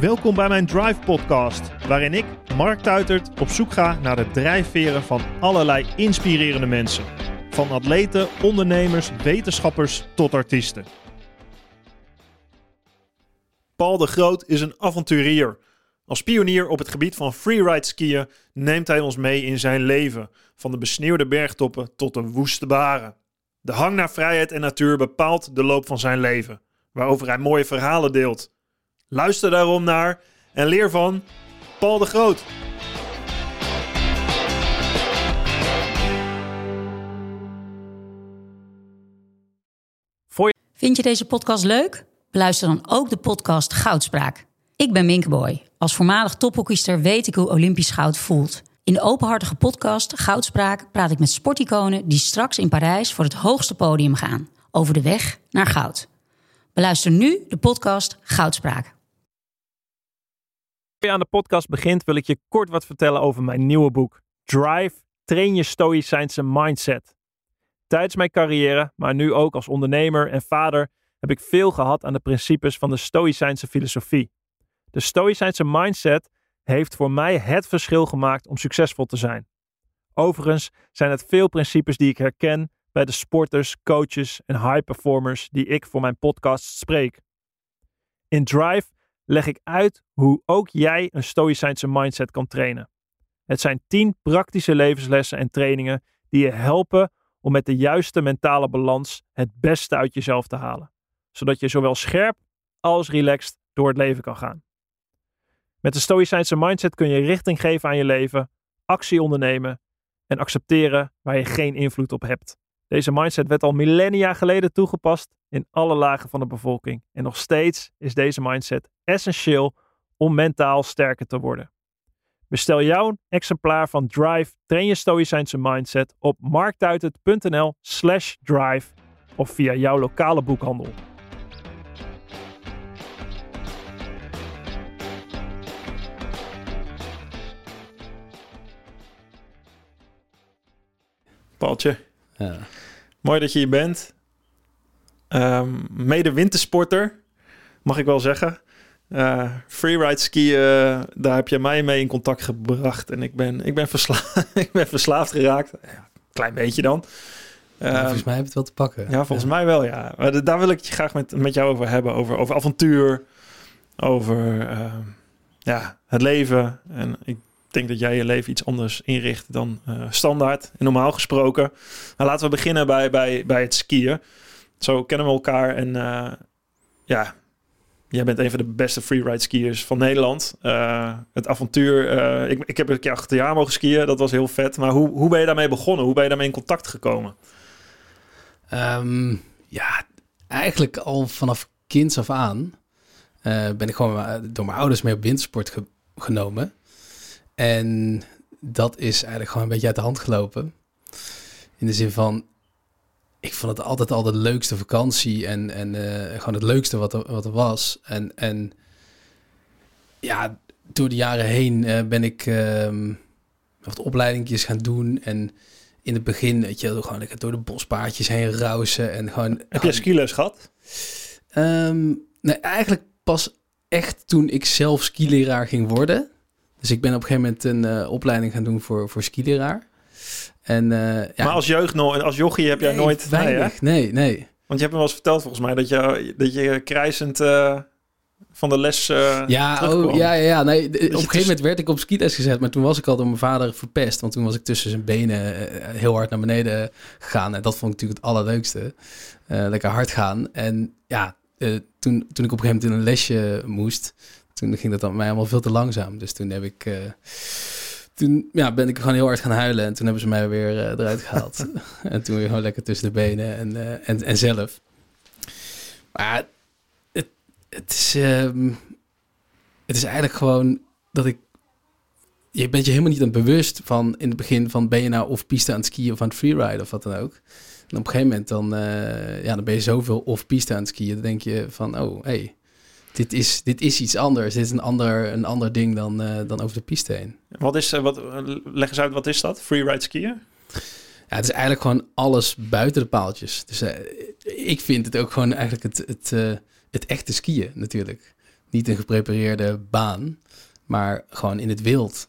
Welkom bij mijn Drive Podcast, waarin ik, Mark Tuitert, op zoek ga naar de drijfveren van allerlei inspirerende mensen. Van atleten, ondernemers, wetenschappers tot artiesten. Paul de Groot is een avonturier. Als pionier op het gebied van freeride skiën neemt hij ons mee in zijn leven, van de besneeuwde bergtoppen tot de woeste baren. De hang naar vrijheid en natuur bepaalt de loop van zijn leven, waarover hij mooie verhalen deelt. Luister daarom naar en leer van Paul de Groot. Vind je deze podcast leuk? Beluister dan ook de podcast Goudspraak. Ik ben Minkeboy. Als voormalig tophockeyster weet ik hoe Olympisch goud voelt. In de openhartige podcast Goudspraak praat ik met sporticonen die straks in Parijs voor het hoogste podium gaan. Over de weg naar goud. Beluister nu de podcast Goudspraak. Je aan de podcast begint wil ik je kort wat vertellen over mijn nieuwe boek. Drive, train je stoïcijnse mindset. Tijdens mijn carrière, maar nu ook als ondernemer en vader, heb ik veel gehad aan de principes van de stoïcijnse filosofie. De stoïcijnse mindset heeft voor mij het verschil gemaakt om succesvol te zijn. Overigens zijn het veel principes die ik herken bij de sporters, coaches en high performers die ik voor mijn podcast spreek. In Drive leg ik uit hoe ook jij een stoïcijnse mindset kan trainen. Het zijn 10 praktische levenslessen en trainingen die je helpen om met de juiste mentale balans het beste uit jezelf te halen, zodat je zowel scherp als relaxed door het leven kan gaan. Met de stoïcijnse mindset kun je richting geven aan je leven, actie ondernemen en accepteren waar je geen invloed op hebt. Deze mindset werd al millennia geleden toegepast in alle lagen van de bevolking. En nog steeds is deze mindset essentieel om mentaal sterker te worden. Bestel jouw exemplaar van Drive Train je Stoïcijnse Mindset op marktuitert.nl slash drive of via jouw lokale boekhandel. Paultje, Ja. Mooi dat je hier bent. Ehm, mede wintersporter, mag ik wel zeggen. Eh, freeride skiën, daar heb je mij mee in contact gebracht. En ik ben, ik ben, versla ik ben verslaafd geraakt. Ja, klein beetje dan. Ja, Ehm, volgens mij heb je het wel te pakken. ja, volgens mij wel, ja. Maar daar wil ik het graag met, met jou over hebben. Over, over avontuur, over ehm, ja, het leven. En ik denk dat jij je leven iets anders inricht dan eh, standaard en normaal gesproken. Nou, laten we beginnen bij, bij, bij het skiën. Zo kennen we elkaar en eh, ja, jij bent een van de beste freeride skiers van Nederland. Eh, het avontuur, ik, ik heb een keer achter jaar mogen skiën, dat was heel vet. Maar hoe, hoe ben je daarmee begonnen? Hoe ben je daarmee in contact gekomen? Ehm, ja, eigenlijk al vanaf kinds af aan ben ik gewoon door mijn ouders mee op wintersport ge- genomen. En dat is eigenlijk gewoon een beetje uit de hand gelopen. In de zin van, ik vond het altijd al de leukste vakantie en, en eh, gewoon het leukste wat er, wat er was. En, en ja, door de jaren heen eh, ben ik ehm, wat opleidingjes gaan doen en in het begin, weet je, gewoon lekker door de bospaadjes heen rausen en gewoon... Heb je skiles gehad? Ehm, nee, eigenlijk pas echt toen ik zelf skileraar ging worden. Dus ik ben op een gegeven moment een eh, opleiding gaan doen voor, voor skileraar. En eh, ja, maar als jeugd als jochie heb jij nee, nooit... Nee, weinig. Nee, nee. Want je hebt me wel eens verteld volgens mij dat je, dat je krijzend eh, van de les eh Ja, oh, ja, ja, ja. Nee, op een gegeven moment werd ik op skiles gezet, maar toen was ik al door mijn vader verpest. Want toen was ik tussen zijn benen heel hard naar beneden gegaan. En dat vond ik natuurlijk het allerleukste. Lekker hard gaan. En ja, toen, toen ik op een gegeven moment in een lesje moest, toen ging dat dan mij allemaal veel te langzaam. Dus toen heb ik... eh, toen ja, ben ik gewoon heel hard gaan huilen en toen hebben ze mij weer eh, eruit gehaald. en toen weer gewoon lekker tussen de benen en, eh, en, en zelf. Maar het, het is... ehm, het is eigenlijk gewoon dat ik. Je bent je helemaal niet aan het bewust van in het begin van ben je nou of piste aan het skiën of aan het freeride of wat dan ook. En op een gegeven moment dan, ja, dan ben je zoveel of piste aan het skiën. Dan denk je van, oh, hey, dit is, dit is iets anders. Dit is een ander, een ander ding dan, eh, dan over de piste heen. Wat is, eh, wat, eh, leg eens uit, wat is dat? Freeride skiën? Ja, het is eigenlijk gewoon alles buiten de paaltjes. Dus ik vind het ook gewoon eigenlijk het, het, het echte skiën natuurlijk. niet een geprepareerde baan, maar gewoon in het wild.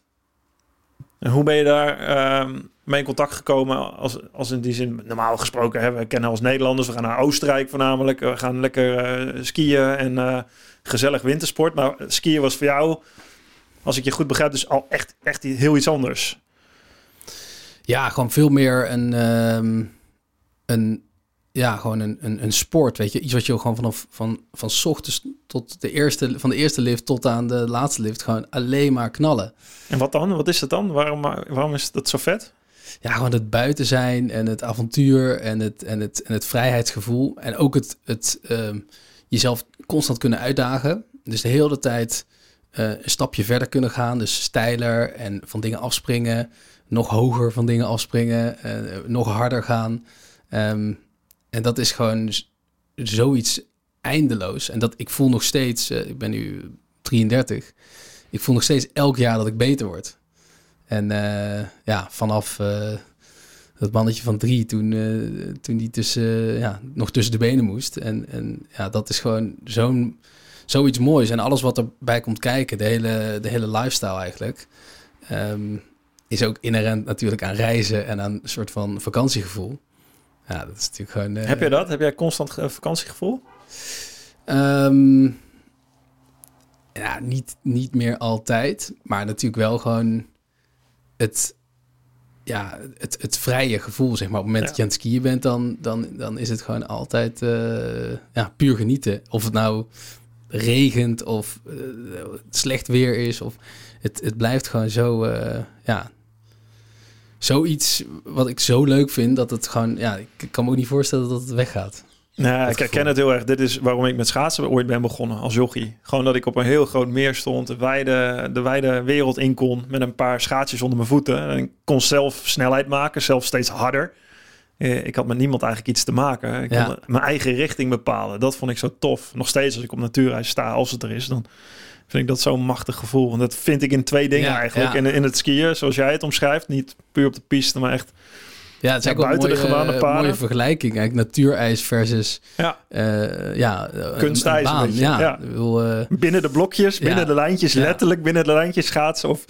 En hoe ben je daar ehm, mee in contact gekomen? Als, als in die zin, normaal gesproken, hè, we kennen als Nederlanders, we gaan naar Oostenrijk voornamelijk. We gaan lekker eh, skiën en eh, gezellig wintersport. Maar skiën was voor jou, als ik je goed begrijp, dus al echt, echt heel iets anders. Ja, gewoon veel meer een, ehm, een ja, gewoon een, een, een sport, weet je. Iets wat je gewoon vanaf van, van s ochtends tot de eerste, van de eerste lift tot aan de laatste lift gewoon alleen maar knallen. En wat dan? Wat is het dan? Waarom, waarom is dat zo vet? Ja, gewoon het buiten zijn en het avontuur en het, en het, en het vrijheidsgevoel. En ook het, het ehm, jezelf constant kunnen uitdagen. Dus de hele tijd uh, een stapje verder kunnen gaan. Dus steiler en van dingen afspringen. Nog hoger van dingen afspringen. Uh, nog harder gaan. Um, en dat is gewoon zoiets eindeloos. En dat ik voel nog steeds, uh, ik ben nu 33, ik voel nog steeds elk jaar dat ik beter word. En uh, ja, vanaf uh, dat mannetje van drie, toen, toen die tussen, ja, nog tussen de benen moest. En, en ja, dat is gewoon zo'n, zoiets moois. En alles wat erbij komt kijken, de hele, de hele lifestyle eigenlijk, um, is ook inherent natuurlijk aan reizen en aan een soort van vakantiegevoel. Ja, dat is natuurlijk gewoon... Uh, Heb je dat? Heb jij constant vakantiegevoel? Um, ja, niet, niet meer altijd. Maar natuurlijk wel gewoon het, ja, het, het vrije gevoel, zeg maar. Op het moment dat je aan het skiën bent, dan, dan, dan is het gewoon altijd uh, ja, puur genieten. Of het nou regent of uh, slecht weer is. Of het, het blijft gewoon zo, ja, zoiets wat ik zo leuk vind, dat het gewoon, ja, ik kan me ook niet voorstellen dat het weggaat. Nou, ik herken het heel erg. Dit is waarom ik met schaatsen ooit ben begonnen als jochie. Gewoon dat ik op een heel groot meer stond, de wijde, de wijde wereld in kon met een paar schaatsjes onder mijn voeten. En ik kon zelf snelheid maken, zelf steeds harder. Eh, ik had met niemand eigenlijk iets te maken. Ik kon mijn eigen richting bepalen. Dat vond ik zo tof. Nog steeds als ik op natuurreis sta, als het er is, dan vind ik dat zo'n machtig gevoel. En dat vind ik in twee dingen eigenlijk. In, in het skiën, zoals jij het omschrijft. Niet puur op de piste, maar echt... Ja, het is ja, buiten mooie, de gewone paden. mooie vergelijking. Eigenlijk natuurijs versus ja. Uh, ja, kunstijs. Baan, ja. ja. Uh, binnen de blokjes, binnen de lijntjes, letterlijk binnen de lijntjes schaatsen of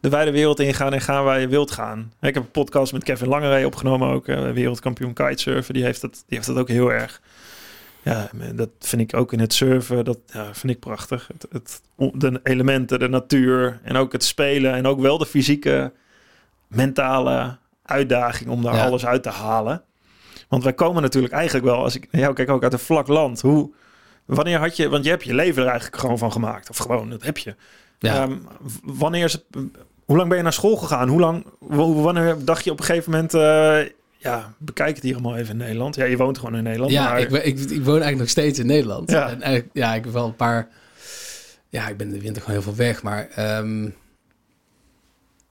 de wijde wereld ingaan en gaan waar je wilt gaan. Ik heb een podcast met Kevin Langeree opgenomen, ook uh, wereldkampioen kitesurfen. Die heeft, dat, die heeft dat ook heel erg ja, dat vind ik ook in het surfen, dat ja, vind ik prachtig. Het, het, de elementen, de natuur en ook het spelen en ook wel de fysieke, mentale uitdaging om daar alles uit te halen. Want wij komen natuurlijk eigenlijk wel, als ik naar jou kijk, ook uit een vlak land. Hoe, wanneer had je, want je hebt je leven er eigenlijk gewoon van gemaakt. Of gewoon, dat heb je. Ja. Um, wanneer is het, hoe lang ben je naar school gegaan? Hoe lang, wanneer dacht je op een gegeven moment, uh, ja, bekijk het hier allemaal even in Nederland. Ja, je woont gewoon in Nederland. Ja, ik, ik, ik, woon eigenlijk nog steeds in Nederland. Ja. En ja, ik heb wel een paar... Ja, ik ben de winter gewoon heel veel weg, maar... Um,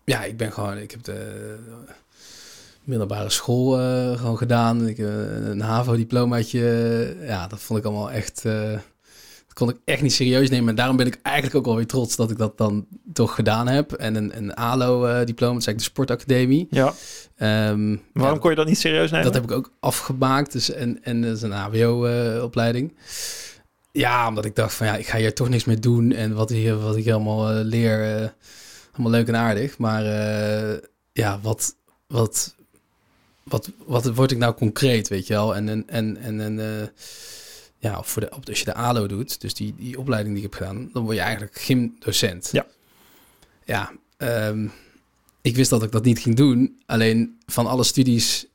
ja, ik ben gewoon... Ik heb de middelbare school uh, gewoon gedaan. Ik, uh, een HAVO-diplomaatje. ja, dat vond ik allemaal echt... Uh, kon ik echt niet serieus nemen. En daarom ben ik eigenlijk ook wel weer trots dat ik dat dan toch gedaan heb. En een, een ALO-diploma, dat is eigenlijk de sportacademie. Ja. Um, Waarom kon je dat niet serieus nemen? Dat heb ik ook afgemaakt. Dus, en, en dat is een HBO-opleiding. ja, omdat ik dacht van ja, ik ga hier toch niks mee doen. En wat, hier, wat ik helemaal uh, leer, allemaal leuk en aardig. Maar ja, wat, wat, wat, wat word ik nou concreet, weet je wel? En, en, en, en, en ja, voor de, als je de ALO doet, dus die, die opleiding die ik heb gedaan, dan word je eigenlijk gymdocent. Ja. Ja, um, ik wist dat ik dat niet ging doen. Alleen van alle studies,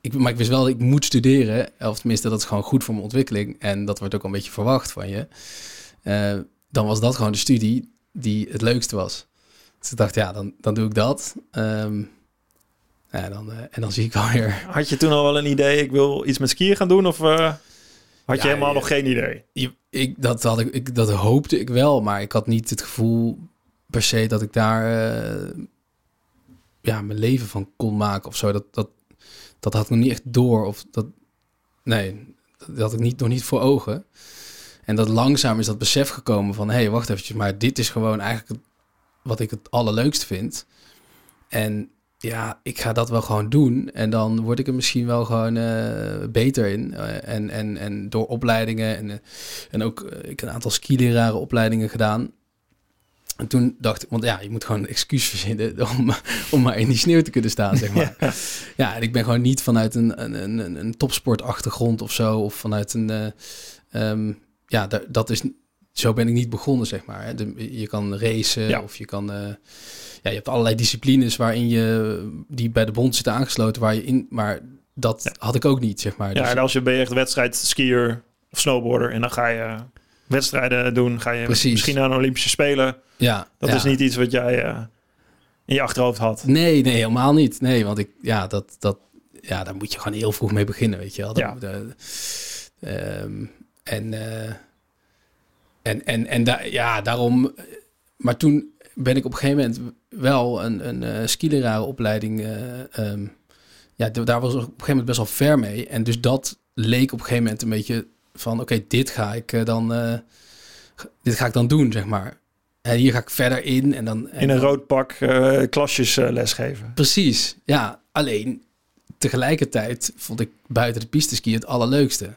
ik, maar ik wist wel dat ik moet studeren. Of tenminste, dat is gewoon goed voor mijn ontwikkeling. En dat wordt ook een beetje verwacht van je. Uh, dan was dat gewoon de studie die het leukste was. Dus ik dacht, ja, dan, dan doe ik dat. Um, ja, dan, uh, en dan zie ik wel weer. Had je toen al wel een idee, ik wil iets met skiën gaan doen? Of uh, had je helemaal nog geen idee? Ik, dat, had ik, ik, dat hoopte ik wel, maar ik had niet het gevoel per se dat ik daar ja, mijn leven van kon maken of zo. Dat, dat, dat had ik nog niet echt door. Of dat, nee, dat had ik niet, nog niet voor ogen. En dat langzaam is dat besef gekomen van... hé, hey, wacht eventjes, maar dit is gewoon eigenlijk wat ik het allerleukst vind. En ja, ik ga dat wel gewoon doen. En dan word ik er misschien wel gewoon uh, beter in. Uh, en, en, en door opleidingen en, uh, en ook, ik heb een aantal skileraren opleidingen gedaan. En toen dacht ik, want ja, je moet gewoon een excuus verzinnen om, om maar in die sneeuw te kunnen staan, zeg maar. Ja, ja en ik ben gewoon niet vanuit een, een, een, een topsportachtergrond of zo, of vanuit een, um, ja, dat is, zo ben ik niet begonnen, zeg maar. De, je kan racen ja. of je kan ja, je hebt allerlei disciplines waarin je die bij de bond zitten aangesloten, waar je in, maar dat had ik ook niet, zeg maar. Ja, dus, en als je ben je echt wedstrijd skier of snowboarder en dan ga je wedstrijden doen, ga je Precies. misschien naar een Olympische Spelen. Ja, dat is niet iets wat jij uh, in je achterhoofd had. Nee, nee, helemaal niet. Nee, want ik, ja, dat, dat, ja, daar moet je gewoon heel vroeg mee beginnen, weet je wel. Ja. De, um, en, uh, en, en, en da ja, daarom, maar toen ben ik op een gegeven moment wel een, een uh, skilerarenopleiding. Uh, um, ja, daar was ik op een gegeven moment best wel ver mee. En dus dat leek op een gegeven moment een beetje van: oké, dit ga ik uh, dan. dit ga ik dan doen, zeg maar. En hier ga ik verder in. En dan, en in een rood pak klasjes lesgeven. Precies, ja. Alleen tegelijkertijd vond ik buiten de piste ski het allerleukste.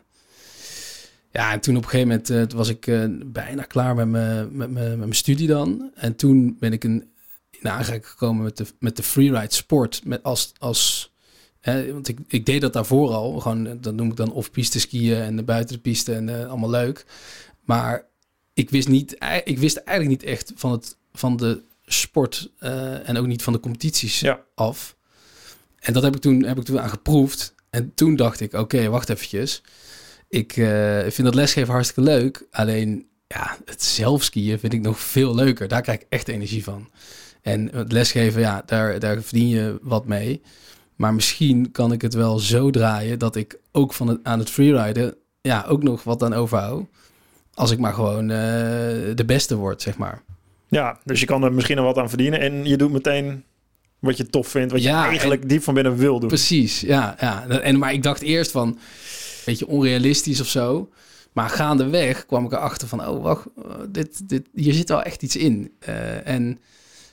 Ja, en toen op een gegeven moment uh, was ik uh, bijna klaar met mijn, met, met mijn studie dan. En toen ben ik een, in aanraking gekomen met de, met de freeride sport. Met als, als, hè, want ik, ik deed dat daarvoor al. Gewoon, dat noem ik dan off-piste skiën en de buiten de piste en uh, allemaal leuk. Maar ik wist, niet, ik wist eigenlijk niet echt van, het, van de sport en ook niet van de competities ja. af. En dat heb ik toen, heb ik toen aan geproefd. En toen dacht ik, oké, wacht eventjes ik uh, vind dat lesgeven hartstikke leuk. Alleen ja, het zelfskiën vind ik nog veel leuker. Daar krijg ik echt energie van. En het lesgeven, ja, daar, daar verdien je wat mee. Maar misschien kan ik het wel zo draaien dat ik ook van het, aan het freeriden ja, ook nog wat aan overhoud. Als ik maar gewoon uh, de beste word, zeg maar. Ja, dus je kan er misschien nog wat aan verdienen. En je doet meteen wat je tof vindt, wat ja, je eigenlijk diep van binnen wil doen. Precies, ja. ja. En, maar ik dacht eerst van, beetje onrealistisch of zo. Maar gaandeweg kwam ik erachter van, oh wacht, eh, dit, dit, hier zit wel echt iets in. Uh, en,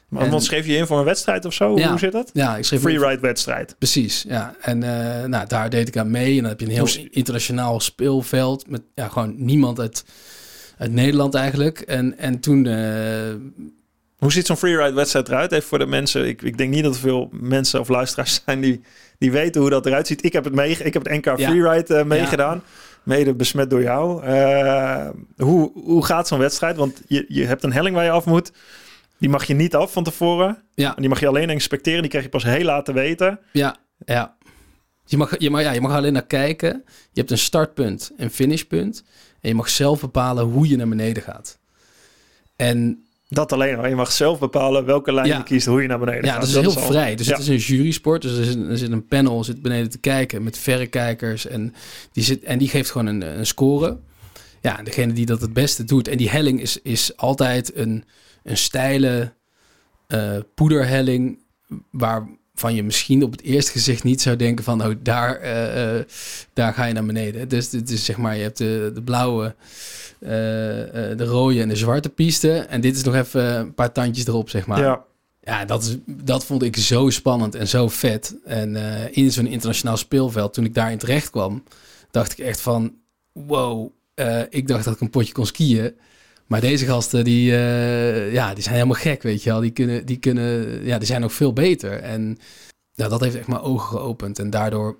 maar wat schreef je in voor een wedstrijd of zo? Ja, Hoe zit dat? Ja, ik schreef freeride wedstrijd. Precies, ja. En uh, nou, daar deed ik aan mee. En dan heb je een heel internationaal speelveld met ja, gewoon niemand uit, uit Nederland eigenlijk. En, en toen. Uh, hoe ziet zo'n freeride wedstrijd eruit? Even voor de mensen. Ik, ik denk niet dat er veel mensen of luisteraars zijn die die weten hoe dat eruit ziet. Ik heb het, mee, ik heb het NK Freeride uh, meegedaan. Mede besmet door jou. Uh, hoe, hoe gaat zo'n wedstrijd? Want je, je hebt een helling waar je af moet. Die mag je niet af van tevoren. Ja. En die mag je alleen inspecteren. Die krijg je pas heel laat weten. Ja, ja. Je mag, je, mag, ja, je mag alleen naar kijken. Je hebt een startpunt en finishpunt. En je mag zelf bepalen hoe je naar beneden gaat. En dat alleen al. Je mag zelf bepalen welke lijn je kiest, hoe je naar beneden ja, gaat. Ja, dat is heel vrij. Dus het is een jurysport. Dus er zit, er zit, een panel zit beneden te kijken met verrekijkers. En die, zit, en die geeft gewoon een, een score. Ja, degene die dat het beste doet. En die helling is, is altijd een, een steile uh, poederhelling... waar van je misschien op het eerste gezicht niet zou denken van, oh, daar, uh, uh, daar ga je naar beneden. Dus het is zeg maar, je hebt de, de blauwe, uh, de rode en de zwarte piste. En dit is nog even een paar tandjes erop, zeg maar. Ja. Ja, dat, is, dat vond ik zo spannend en zo vet. En in zo'n internationaal speelveld, toen ik daarin terecht kwam, dacht ik echt van, wow, ik dacht dat ik een potje kon skiën. Maar deze gasten, die, uh, ja, die zijn helemaal gek, weet je wel. Die, kunnen, die, kunnen, ja, die zijn nog veel beter. En ja, dat heeft echt mijn ogen geopend. En daardoor,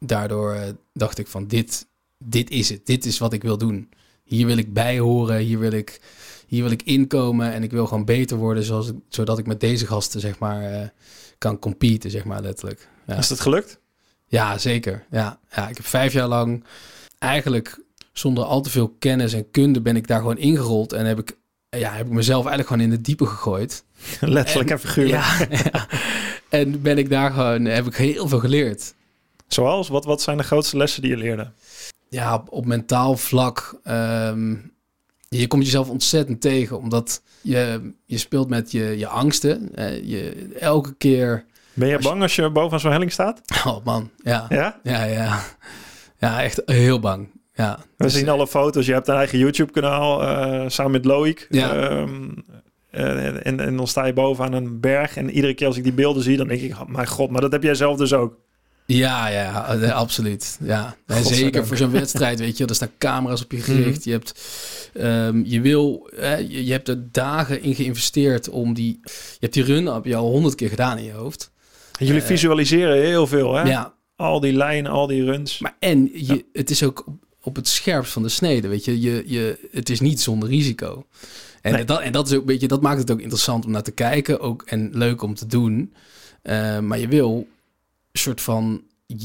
daardoor uh, dacht ik van, dit, dit is het. Dit is wat ik wil doen. Hier wil ik bij horen. Hier wil ik, hier wil ik inkomen. En ik wil gewoon beter worden, zoals, zodat ik met deze gasten, zeg maar, uh, kan competen, zeg maar, letterlijk. Ja. Is dat gelukt? Ja, zeker. Ja, ja, ik heb vijf jaar lang eigenlijk zonder al te veel kennis en kunde ben ik daar gewoon ingerold en heb ik, ja, heb ik mezelf eigenlijk gewoon in de diepe gegooid. Letterlijk en, figuurlijk. Ja, En ben ik daar gewoon, heb ik heel veel geleerd. Zoals? Wat, wat zijn de grootste lessen die je leerde? Ja, op, op mentaal vlak. Um, je komt jezelf ontzettend tegen, omdat je, je speelt met je, je angsten. Je, elke keer... Ben je bang als je boven zo'n helling staat? Oh man, ja. Ja? Ja, ja. Ja, echt heel bang. Ja, we dus, zien alle foto's. Je hebt een eigen YouTube-kanaal uh, samen met Loïc. Ja. Um, eh, en, en dan sta je bovenaan een berg. En iedere keer als ik die beelden zie, dan denk ik, oh, mijn god, maar dat heb jij zelf dus ook. Ja, ja, eh, absoluut. Ja, en zeker voor zo'n wedstrijd, weet je, er staan camera's op je gericht. Je hebt, ehm, je wil, eh, je, je hebt er dagen in geïnvesteerd om die, je hebt die run heb je al honderd keer gedaan in je hoofd. En jullie Eh, visualiseren heel veel, hè? Ja, Al die lijnen, al die runs. maar en je, het is ook op, het scherpst van de snede, weet je, je, je, het is niet zonder risico. En, Nee. dat, en dat is ook, weet je, dat maakt het ook interessant om naar te kijken, ook en leuk om te doen. Eh, maar je wil een soort van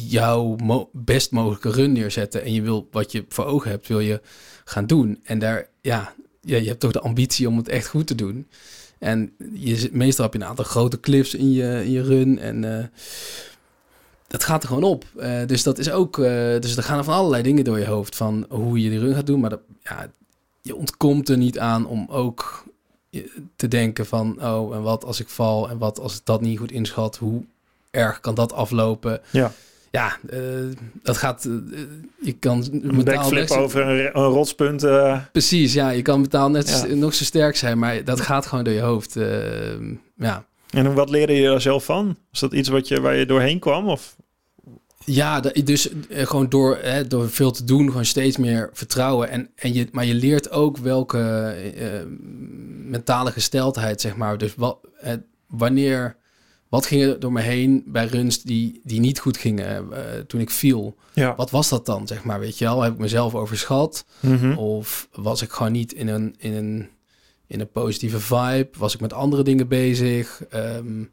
jouw mo- best mogelijke run neerzetten en je wil wat je voor ogen hebt, wil je gaan doen. En daar, ja, ja, je hebt toch de ambitie om het echt goed te doen. En je, zit- meestal heb je een aantal grote cliffs in je, in je run en eh, dat gaat er gewoon op. Eh, dus dat is ook, eh, dus er gaan er van allerlei dingen door je hoofd van hoe je die run gaat doen, maar dat, ja, je ontkomt er niet aan om ook te denken van, oh, en wat als ik val en wat als ik dat niet goed inschat, hoe erg kan dat aflopen? Ja. Ja, eh, dat gaat, je kan Een backflip zo- over een, een rotspunt. Precies, ja, je kan mentaal net Ja. nog zo sterk zijn, maar dat gaat gewoon door je hoofd. ja, en wat leerde je daar zelf van? Is dat iets wat je, waar je doorheen kwam? Of? Ja, dus eh, gewoon door, hè, door veel te doen, gewoon steeds meer vertrouwen. En, en je, maar je leert ook welke eh, mentale gesteldheid, zeg maar. Dus wat, eh, wanneer, wat ging er door me heen bij runs die, die niet goed gingen eh, toen ik viel? Ja. Wat was dat dan, zeg maar? Weet je wel, heb ik mezelf overschat? Mhm. Of was ik gewoon niet in een, in een, in een positieve vibe? Was ik met andere dingen bezig? Ehm,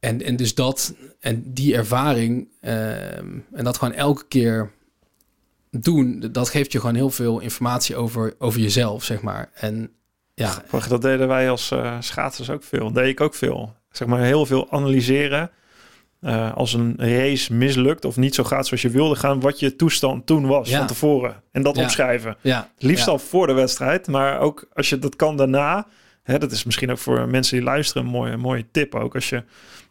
en, en dus dat en die ervaring ehm, en dat gewoon elke keer doen, dat geeft je gewoon heel veel informatie over, over jezelf, zeg maar. En ja, Dat deden wij als eh, schaatsers ook veel. Deed ik ook veel. Zeg maar heel veel analyseren. Eh, als een race mislukt of niet zo gaat zoals je wilde gaan, wat je toestand toen was Ja. van tevoren. En dat Ja. opschrijven. ja, Liefst ja. al voor de wedstrijd, maar ook als je dat kan daarna. Hè, dat is misschien ook voor mensen die luisteren een mooie, mooie tip ook. Als je,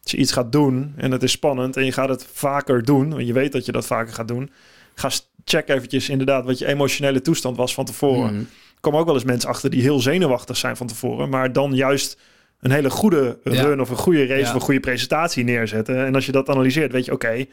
als je iets gaat doen en het is spannend en je gaat het vaker doen, want je weet dat je dat vaker gaat doen. Ga check eventjes inderdaad wat je emotionele toestand was van tevoren. Mhm. Er komen ook wel eens mensen achter die heel zenuwachtig zijn van tevoren, maar dan juist een hele goede Ja. run of een goede race Ja. of een goede presentatie neerzetten. En als je dat analyseert, weet je, oké,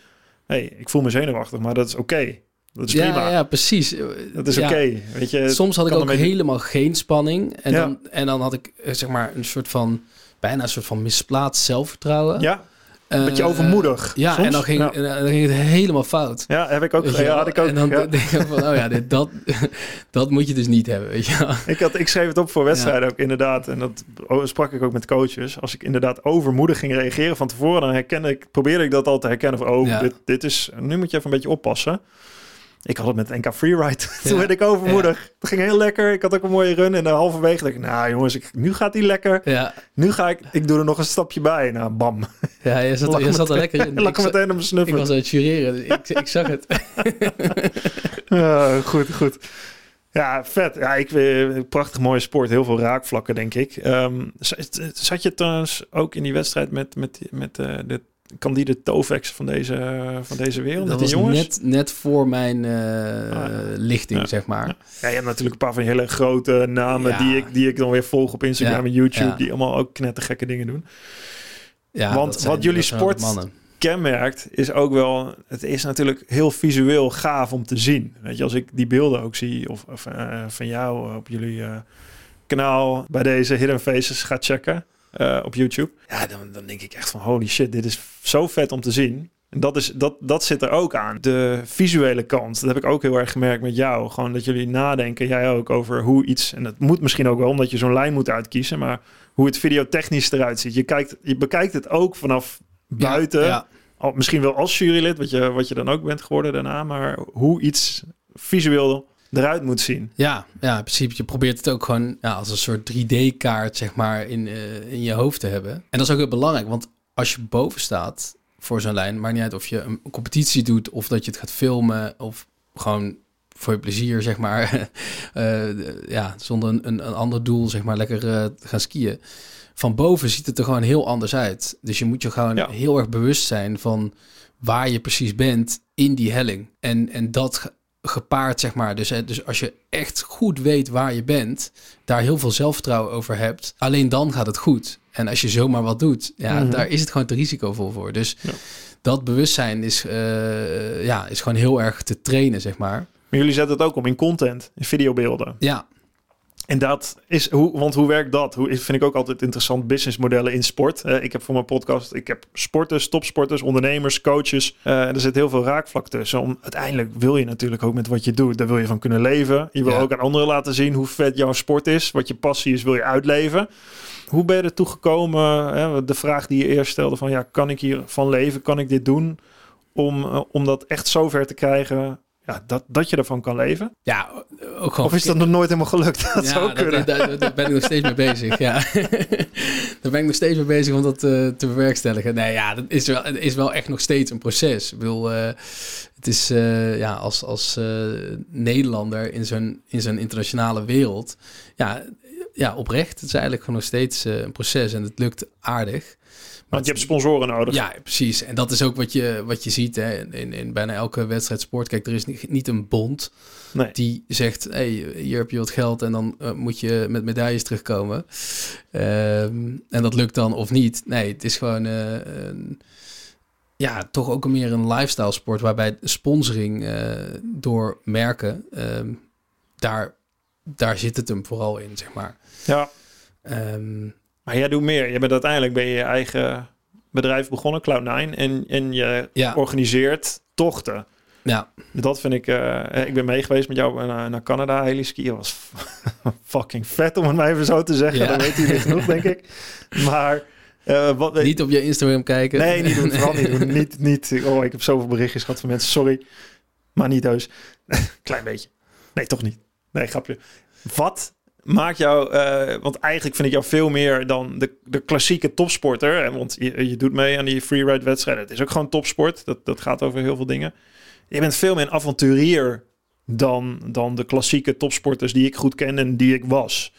hey, ik voel me zenuwachtig, maar dat is oké. Dat is ja, prima. ja, precies. Dat is Ja. oké. Weet je, Soms had ik ook beetje- helemaal geen spanning. En, Ja. dan, en dan had ik eh, zeg maar een soort van, bijna een soort van misplaatst zelfvertrouwen. Ja, Eh, een beetje overmoedig. Ja, soms. en dan ging, Ja. en dan ging het helemaal fout. Ja, heb ik ook. Ja, had ik ook. En dan ja. denk ik van, oh ja, dit, dat, dat moet je dus niet hebben, weet je. Ik, had, ik schreef het op voor wedstrijden ook inderdaad. En dat sprak ik ook met coaches. Als ik inderdaad overmoedig ging reageren van tevoren, dan herkende ik, probeerde ik dat al te herkennen van, oh, Ja. dit, dit is, nu moet je even een beetje oppassen. Ik had het met NK Freeride. Toen Ja. werd ik overmoedig. Het ging heel lekker. Ik had ook een mooie run. En dan halverwege dacht ik, nou jongens, ik, nu gaat die lekker. Ja, Nu ga ik, ik doe er nog een stapje bij. Nou, bam. ja je zat, je zat er lekker in. Ik, za- meteen op mijn ik snuffel. was aan het jureren, ik, ik zag het. Ja, goed, goed. Ja, vet. Ja, ik, eh, prachtig mooie sport. Heel veel raakvlakken, denk ik. Ehm, zat, zat je trouwens ook in die wedstrijd met, met, met eh, de Candide Tovex van deze, van deze wereld? Dat was jongens? net, net voor mijn eh, ja. lichting, Ja. zeg maar. Ja, je hebt natuurlijk een paar van die hele grote namen Ja. die, ik, die ik dan weer volg op Instagram en YouTube. Die allemaal ook knettergekke dingen doen. Ja, Want zijn- wat jullie sport- kenmerkt, is ook wel... Het is natuurlijk heel visueel gaaf om te zien. Weet je, als ik die beelden ook zie, of, of eh, van jou op jullie eh, kanaal bij deze Hidden Faces ga checken eh, op YouTube. Ja, dan, dan denk ik echt van holy shit, dit is zo vet om te zien. En dat, is, dat, dat zit er ook aan. De visuele kant, dat heb ik ook heel erg gemerkt met jou. Gewoon dat jullie nadenken, jij ook, over hoe iets... En dat moet misschien ook wel, omdat je zo'n lijn moet uitkiezen. Maar hoe het videotechnisch eruit ziet. Je, kijkt, je bekijkt het ook vanaf buiten. Ja, ja. Al, misschien wel als jurylid, wat je, wat je dan ook bent geworden daarna, maar hoe iets visueel eruit moet zien. Ja, ja, in principe. Je probeert het ook gewoon ja, als een soort 3D-kaart, zeg maar, in, eh, in je hoofd te hebben. En dat is ook heel belangrijk, want als je boven staat voor zo'n lijn, maakt niet uit of je een competitie doet of dat je het gaat filmen of gewoon voor je plezier, zeg maar. Eh, ja, zonder een, een, ander doel, zeg maar, lekker eh, gaan skiën. Van boven ziet het er gewoon heel anders uit. Dus je moet je gewoon Ja. heel erg bewust zijn van waar je precies bent in die helling. En, en dat gepaard, zeg maar. Dus, hè, dus als je echt goed weet waar je bent, daar heel veel zelfvertrouwen over hebt, alleen dan gaat het goed. En als je zomaar wat doet, ja, Mhm. daar is het gewoon te risicovol voor. Dus Ja. dat bewustzijn is, eh, ja, is gewoon heel erg te trainen, zeg maar. Maar jullie zetten het ook om in content, in videobeelden. Ja, En dat is, hoe, want hoe werkt dat? Hoe, vind ik ook altijd interessant, businessmodellen in sport. Eh, ik heb voor mijn podcast, ik heb sporters, topsporters, ondernemers, coaches. Eh, en er zit heel veel raakvlak tussen. Om, uiteindelijk wil je natuurlijk ook met wat je doet, daar wil je van kunnen leven. Je wil Ja. ook aan anderen laten zien hoe vet jouw sport is. Wat je passie is, wil je uitleven. Hoe ben je er toe gekomen? Hè, de vraag die je eerst stelde van, ja, kan ik hier van leven? Kan ik dit doen? Om, eh, om dat echt zover te krijgen, ja, dat, dat je ervan kan leven? ja ook gewoon... Of is dat nog nooit helemaal gelukt? Dat zou kunnen. Daar, daar- daar ben ik nog steeds mee bezig. Ja. daar ben ik nog steeds mee bezig om dat eh, te bewerkstelligen. Nee, ja, dat is wel, het is wel echt nog steeds een proces. Ik bedoel, eh, het is eh, ja, als, als Nederlander in zo'n, in zo'n internationale wereld. Ja, ja, oprecht. Het is eigenlijk gewoon nog steeds een proces en het lukt aardig. Want je hebt sponsoren nodig. Ja, precies. En dat is ook wat je, wat je ziet hè, in, in bijna elke wedstrijd sport. Kijk, er is niet, niet een bond Nee. die zegt: hey, hier heb je wat geld en dan eh, moet je met medailles terugkomen. Ehm, en dat lukt dan of niet. Nee, het is gewoon eh, een, ja, toch ook meer een lifestyle sport waarbij sponsoring eh, door merken, ehm, daar, daar zit het hem vooral in, zeg maar. Ja, Ehm, maar jij doet meer. Je bent uiteindelijk ben je je eigen bedrijf begonnen, Cloud9. En, en je Ja. organiseert tochten. ja, Dat vind ik... eh, ik ben mee geweest met jou naar, naar Canada. Heliskiën was fucking vet, om het maar even zo te zeggen. Ja. Dan weet jullie genoeg, denk ik. Maar... eh, wat, niet op je Instagram kijken. Nee, niet doen. Vooral niet doen. Niet, niet. Oh, ik heb zoveel berichtjes gehad van mensen. Sorry. Maar niet heus. Klein beetje. Nee, toch niet. Nee, grapje. Wat maakt jou... eh, want eigenlijk vind ik jou veel meer dan de, de klassieke topsporter. Hè, want je, je doet mee aan die freeride wedstrijden. Het is ook gewoon topsport. Dat, dat gaat over heel veel dingen. Je bent veel meer een avonturier dan, dan de klassieke topsporters die ik goed ken en die ik was.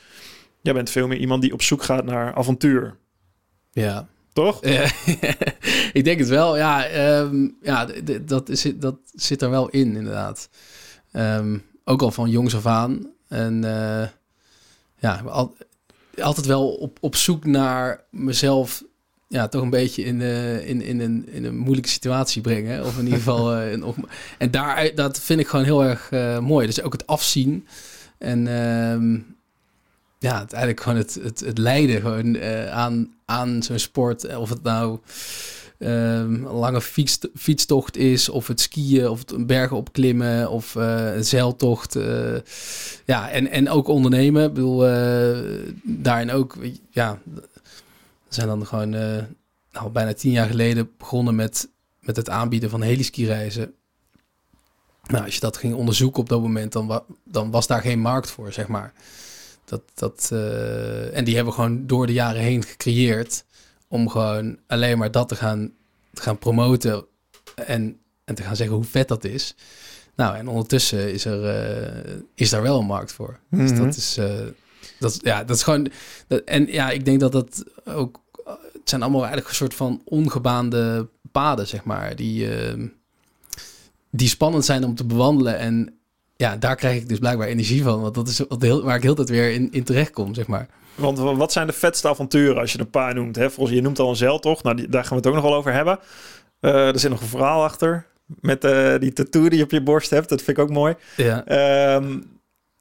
Jij bent veel meer iemand die op zoek gaat naar avontuur. Ja. Toch? Ja, ik denk het wel. Ja, ehm, ja dat, is, dat zit er wel in, inderdaad. Ehm, ook al van jongs af aan. En eh, ja, al, altijd wel op, op zoek naar mezelf. Ja, toch een beetje in, eh, in, in, een, in een moeilijke situatie brengen. Of in ieder geval. eh, een op, en daar, dat vind ik gewoon heel erg eh, mooi. Dus ook het afzien. En ehm, ja, het, eigenlijk gewoon het, het, het lijden gewoon, eh, aan, aan zo'n sport. Of het nou ehm, een lange fiets, fietstocht is, of het skiën, of het bergen opklimmen, of eh, een zeiltocht. eh, ja, en, en ook ondernemen. Ik bedoel, eh, daarin ook, ja, zijn dan gewoon nou, bijna tien jaar geleden begonnen met, met het aanbieden van heliski-reizen. Nou, als je dat ging onderzoeken op dat moment, dan, dan was daar geen markt voor, zeg maar. Dat, dat, en die hebben we gewoon door de jaren heen gecreëerd om gewoon alleen maar dat te gaan, te gaan promoten en, en te gaan zeggen hoe vet dat is. Nou, en ondertussen is er eh, is daar wel een markt voor. Dus Mhm. dat is, eh, dat, ja, dat is gewoon. Dat, en ja, ik denk dat dat ook. Het zijn allemaal eigenlijk een soort van ongebaande paden, zeg maar, die, ehm, die spannend zijn om te bewandelen. En ja, daar krijg ik dus blijkbaar energie van. Want dat is wat heel, waar ik heel tijd weer in, in terecht kom, zeg maar. Want wa- wat zijn de vetste avonturen als je een paar noemt? Hè? Volgens je noemt al een zeiltocht. Nou, die, daar gaan we het ook nog wel over hebben. Eh, er zit nog een verhaal achter. Met eh, die tattoo die je op je borst hebt. Dat vind ik ook mooi. Ja. Ehm,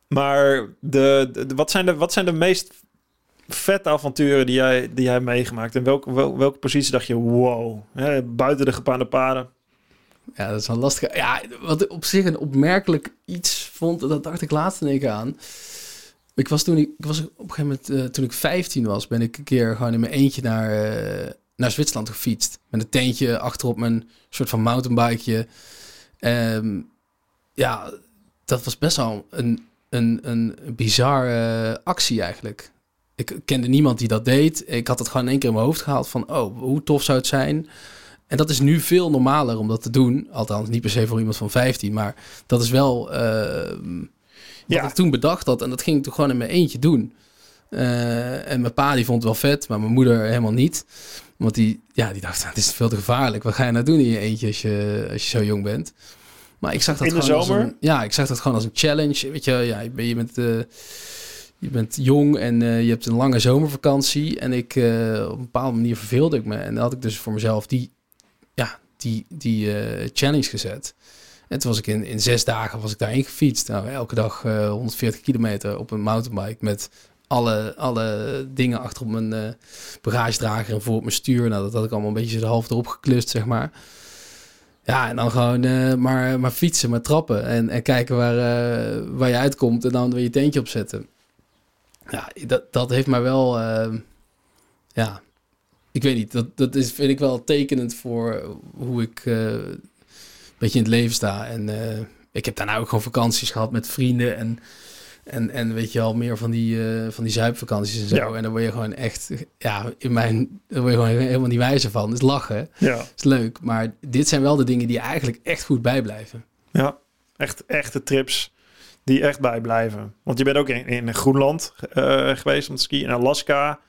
maar de, wat, zijn de, wat zijn de meest vette avonturen die jij, die jij meegemaakt? En welke, wel, welke positie dacht je, wow, hè, buiten de gepaande paden? Ja, dat is wel lastig. Ja, wat ik op zich een opmerkelijk iets vond, dat dacht ik laatst in één keer aan. Ik was toen ik, was op een gegeven moment, eh, toen ik 15 was, ben ik een keer gewoon in mijn eentje naar, eh, naar Zwitserland gefietst. Met een tentje achterop mijn soort van mountainbikeje. Ehm, ja, dat was best wel een, een, een bizarre actie eigenlijk. Ik kende niemand die dat deed. Ik had het gewoon in één keer in mijn hoofd gehaald van, oh, hoe tof zou het zijn en dat is nu veel normaler om dat te doen. Althans, niet per se voor iemand van 15, maar dat is wel wat Ja. ik toen bedacht had. En dat ging ik toch gewoon in mijn eentje doen. Eh, en mijn pa die vond het wel vet, maar mijn moeder helemaal niet. Want die, ja, die dacht, het is veel te gevaarlijk. Wat ga je nou doen in je eentje als je, als je zo jong bent? Maar ik zag dat In de gewoon als een, ja, ik zag dat gewoon als een challenge. Weet je, ja, je bent, je bent, eh, je bent jong en eh, je hebt een lange zomervakantie. En ik, op een bepaalde manier verveelde ik me. En dan had ik dus voor mezelf die, ja, die, die challenge gezet. En toen was ik in, in zes dagen was ik daarheen gefietst. Nou, elke dag eh, 140 kilometer op een mountainbike met alle, alle dingen achter op mijn eh bagagedrager en voor op mijn stuur. Nou, dat had ik allemaal een beetje de half erop geklust, zeg maar. Ja, en dan gewoon eh, maar, maar fietsen, maar trappen en, en kijken waar, eh, waar je uitkomt en dan weer je tentje opzetten. Ja, dat, dat heeft mij wel, eh, ja, ik weet niet, dat, dat is, vind ik wel tekenend voor hoe ik eh, beetje in het leven sta. En eh, ik heb daarna ook gewoon vakanties gehad met vrienden en, en, en weet je al meer van die, eh, van die zuipvakanties en zo. Ja. En dan word je gewoon echt, ja, in mijn, daar word je gewoon helemaal niet wijzer van. Het is lachen, Ja, is leuk. Maar dit zijn wel de dingen die eigenlijk echt goed bijblijven. ja. Echt, echte trips die echt bijblijven. Want je bent ook in, in Groenland eh, geweest om te skiën. In Alaska.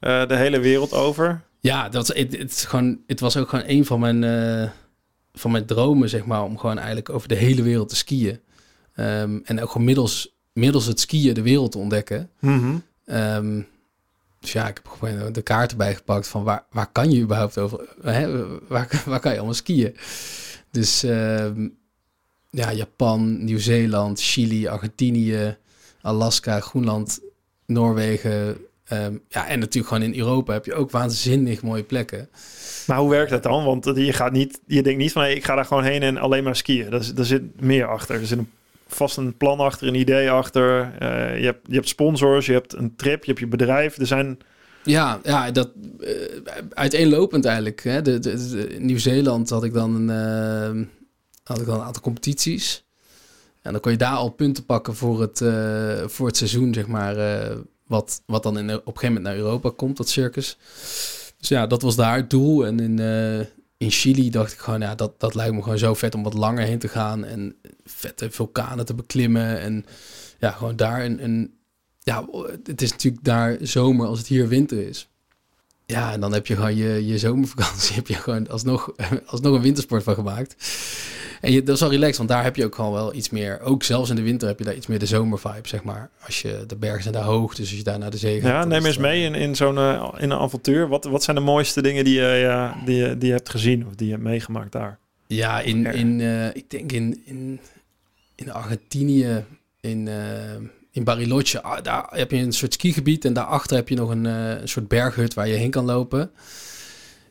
de hele wereld over. Ja, dat, het, het, is gewoon, het was ook gewoon een van mijn, van mijn dromen, zeg maar, om gewoon eigenlijk over de hele wereld te skiën. Ehm, en ook gewoon middels, middels het skiën de wereld te ontdekken. Ehm, dus ja, ik heb gewoon de kaart erbij gepakt van waar, waar kan je überhaupt over, hè, waar, waar kan je allemaal skiën? Dus ehm, ja, Japan, Nieuw-Zeeland, Chili, Argentinië, Alaska, Groenland, Noorwegen. Ehm, ja, en natuurlijk gewoon in Europa heb je ook waanzinnig mooie plekken. Maar hoe werkt dat dan? Want je, gaat niet, je denkt niet van hey, ik ga daar gewoon heen en alleen maar skiën. Daar, daar zit meer achter. Er zit een, vast een plan achter, een idee achter. Eh, je, hebt, je hebt sponsors, je hebt een trip, je hebt je bedrijf. Er zijn Ja, ja dat eh, uiteenlopend eigenlijk. Hè. De, de, de- in Nieuw-Zeeland had ik dan een, eh, had ik dan een aantal competities. En dan kon je daar al punten pakken voor het, voor het seizoen, zeg maar. Wat, wat dan in, op een gegeven moment naar Europa komt, dat circus. Dus ja, dat was daar het doel. En in, eh, in Chili dacht ik gewoon, ja, dat, dat lijkt me gewoon zo vet om wat langer heen te gaan. En vette vulkanen te beklimmen. En ja, gewoon daar een, een ja, het is natuurlijk daar zomer als het hier winter is. Ja, en dan heb je gewoon je, je zomervakantie, heb je gewoon alsnog, alsnog een wintersport van gemaakt. En je, dat is wel relaxed, want daar heb je ook gewoon wel iets meer, ook zelfs in de winter heb je daar iets meer de zomervibe, zeg maar. Als je, de bergen zijn daar hoog, dus als je daar naar de zee gaat. Ja, neem eens mee in, in zo'n eh, in een avontuur. Wat, wat zijn de mooiste dingen die je, ja, die, je, die je hebt gezien of die je hebt meegemaakt daar? Ja, in, in eh, ik denk in, in, in Argentinië, in, eh, in Bariloche, ah, daar heb je een soort skigebied en daarachter heb je nog een, eh, een soort berghut waar je heen kan lopen.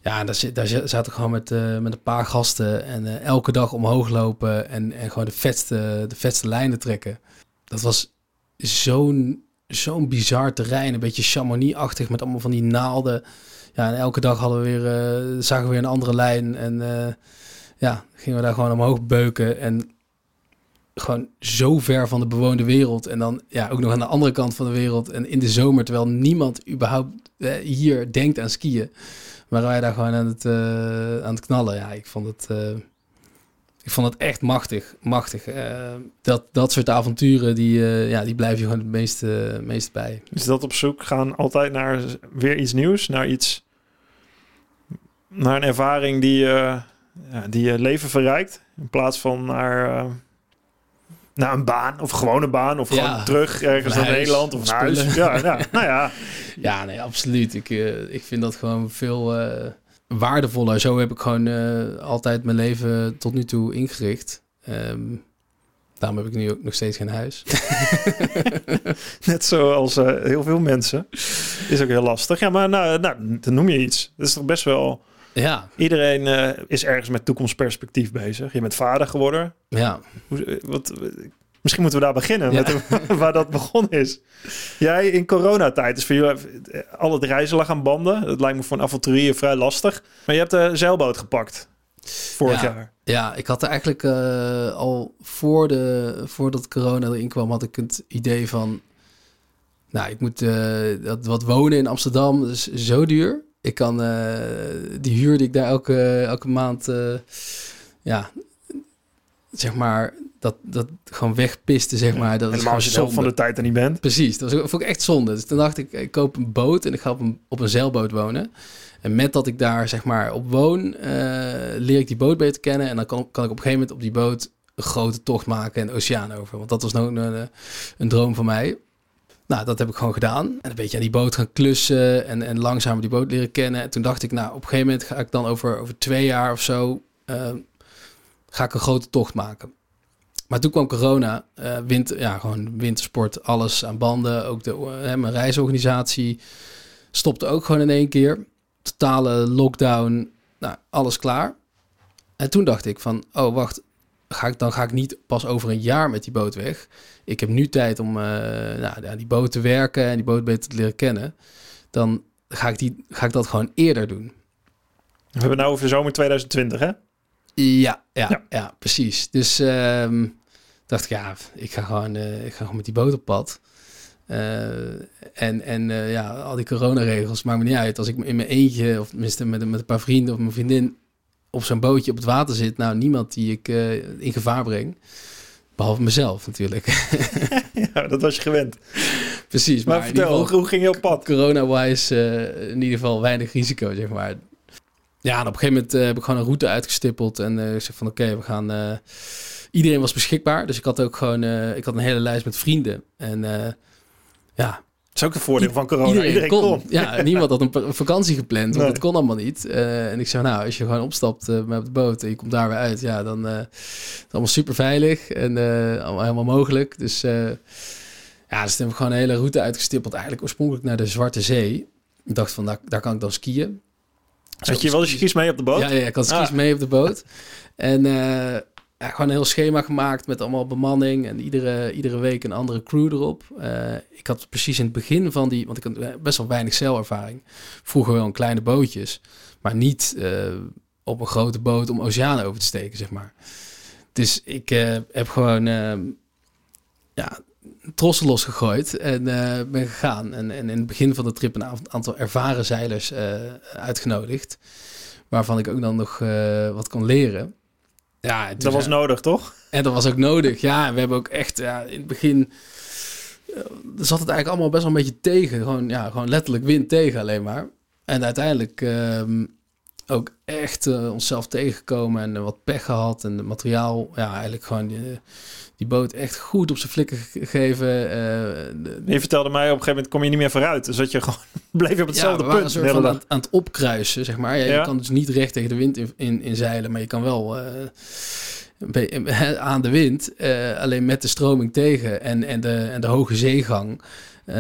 Ja, daar, zit, daar zaten gewoon met, eh, met een paar gasten en eh, elke dag omhoog lopen en, en gewoon de vetste, de vetste lijnen trekken. Dat was zo'n zo'n bizar terrein, een beetje Chamonix-achtig met allemaal van die naalden. Ja, en elke dag hadden we weer, zagen we weer een andere lijn en ja, gingen we daar gewoon omhoog beuken en gewoon zo ver van de bewoonde wereld en dan ja, ook nog aan de andere kant van de wereld en in de zomer, terwijl niemand überhaupt eh, hier denkt aan skiën, waren wij daar gewoon aan het, eh, aan het knallen. Ja, ik vond het, eh, ik vond het echt machtig, machtig. Eh, dat, dat soort avonturen, die, ja, die blijf je gewoon het meeste, meest bij. Is dat op zoek gaan altijd naar weer iets nieuws? Naar iets... Naar een ervaring die, ja, die je leven verrijkt? In plaats van naar... naar een baan of gewoon een baan of Ja. gewoon terug ergens Naar Nederland of naar huis. Ja, ja, nou ja, Ja, nee, absoluut. Ik, eh, ik vind dat gewoon veel eh, waardevoller. Zo heb ik gewoon eh, altijd mijn leven tot nu toe ingericht. Ehm, daarom heb ik nu ook nog steeds geen huis. net zoals heel veel mensen. Is ook heel lastig. Ja, maar nou, nou, dan noem je iets. Dat is toch best wel... ja, Iedereen eh, is ergens met toekomstperspectief bezig. Je bent vader geworden. ja. Hoe- eh, Wat, misschien moeten we daar beginnen, Ja. met waar dat begonnen is. Jij in coronatijd, is voor jou eh, al het reizen lag aan banden. Dat lijkt me voor een avonturier vrij lastig. Maar je hebt de zeilboot gepakt vorig Ja. jaar. Ja, ik had er eigenlijk eh, al voor de, voordat corona erin kwam, had ik het idee van, nou, ik moet eh, dat, wat wonen in Amsterdam, is zo duur. Ik kan eh, die huur die ik daar elke, elke maand, eh, ja, zeg maar, dat, dat gewoon wegpiste, zeg maar. Dat Helemaal als je helft van de tijd er niet bent. Precies, dat was, vond ik echt zonde. Dus toen dacht ik, ik koop een boot en ik ga op een, op een zeilboot wonen. En met dat ik daar zeg maar op woon, eh, leer ik die boot beter kennen. En dan kan, kan ik op een gegeven moment op die boot een grote tocht maken en de oceaan over. Want dat was nog een, een, een droom van mij. Nou, dat heb ik gewoon gedaan. En een beetje aan die boot gaan klussen en, en langzaam die boot leren kennen. En toen dacht ik, nou, op een gegeven moment ga ik dan over, over twee jaar of zo, uh, ga ik een grote tocht maken. Maar toen kwam corona, uh, winter, ja, gewoon wintersport, alles aan banden. Ook de, uh, mijn reisorganisatie stopte ook gewoon in één keer. Totale lockdown, nou, alles klaar. En toen dacht ik van, oh wacht, ga ik, dan ga ik niet pas over een jaar met die boot weg. Ik heb nu tijd om uh, nou, die boot te werken en die boot beter te leren kennen. Dan ga ik, die, ga ik dat gewoon eerder doen. We hebben nou over de zomer 2020, hè? Ja, ja, ja. ja precies. Dus um, dacht ik, ja, ik ga gewoon, uh, ik ga gewoon met die boot op pad. Uh, en en ja, al die coronaregels maakt me niet uit. Als ik in mijn eentje, of tenminste met, met een paar vrienden of mijn vriendin op zo'n bootje op het water zit, nou, niemand die ik in gevaar breng. Behalve mezelf natuurlijk. ja, dat was je gewend. Precies. Maar, maar vertel, geval, hoe ging je op pad? Corona-wise in ieder geval weinig risico, zeg maar. Ja, en op een gegeven moment heb ik gewoon een route uitgestippeld. En ik zeg van oké, we gaan iedereen was beschikbaar. Dus ik had ook gewoon ik had een hele lijst met vrienden. En ja. Dat is ook een voordeel van corona. Iedereen, iedereen kon. kon. Ja, niemand had een vakantie gepland. Want nee. dat kon allemaal niet. Uh, en ik zei, nou, als je gewoon opstapt met op de boot en je komt daar weer uit, ja, dan is het allemaal super veilig en allemaal helemaal mogelijk. Dus ja, dus toen heb ik gewoon een hele route uitgestippeld. Eigenlijk oorspronkelijk naar de Zwarte Zee. Ik dacht van, daar, daar kan ik dan skiën. Zet je wel eens skis mee op de boot? Ja, ja ik had skis ah. mee op de boot. En gewoon een heel schema gemaakt met allemaal bemanning en iedere, iedere week een andere crew erop. Uh, ik had precies in het begin van die, want ik had best wel weinig zeilervaring. Vroeger wel kleine bootjes, maar niet uh, op een grote boot om oceanen over te steken, zeg maar. Dus ik uh, heb gewoon ja, trossen losgegooid en ben gegaan. En, en in het begin van de trip een aantal ervaren zeilers uitgenodigd, waarvan ik ook dan nog wat kon leren. Ja, dat was nodig, toch? En dat was ook nodig, ja. We hebben ook echt ja, in het begin... Uh, zat het eigenlijk allemaal best wel een beetje tegen. Gewoon, ja, gewoon letterlijk wind tegen alleen maar. En uiteindelijk um, ook echt uh, onszelf tegengekomen en uh, wat pech gehad. En het materiaal, ja, eigenlijk gewoon die, die boot echt goed op zijn flikken gegeven. De, je vertelde mij op een gegeven moment kom je niet meer vooruit. Dus dat je gewoon bleef je op hetzelfde ja, punt. Een van aan, aan, het opkruisen, zeg maar. Ja, ja. Je kan dus niet recht tegen de wind in, in, in zeilen, maar je kan wel aan de wind. Uh, alleen met de stroming tegen en, en, de, en de hoge zeegang uh,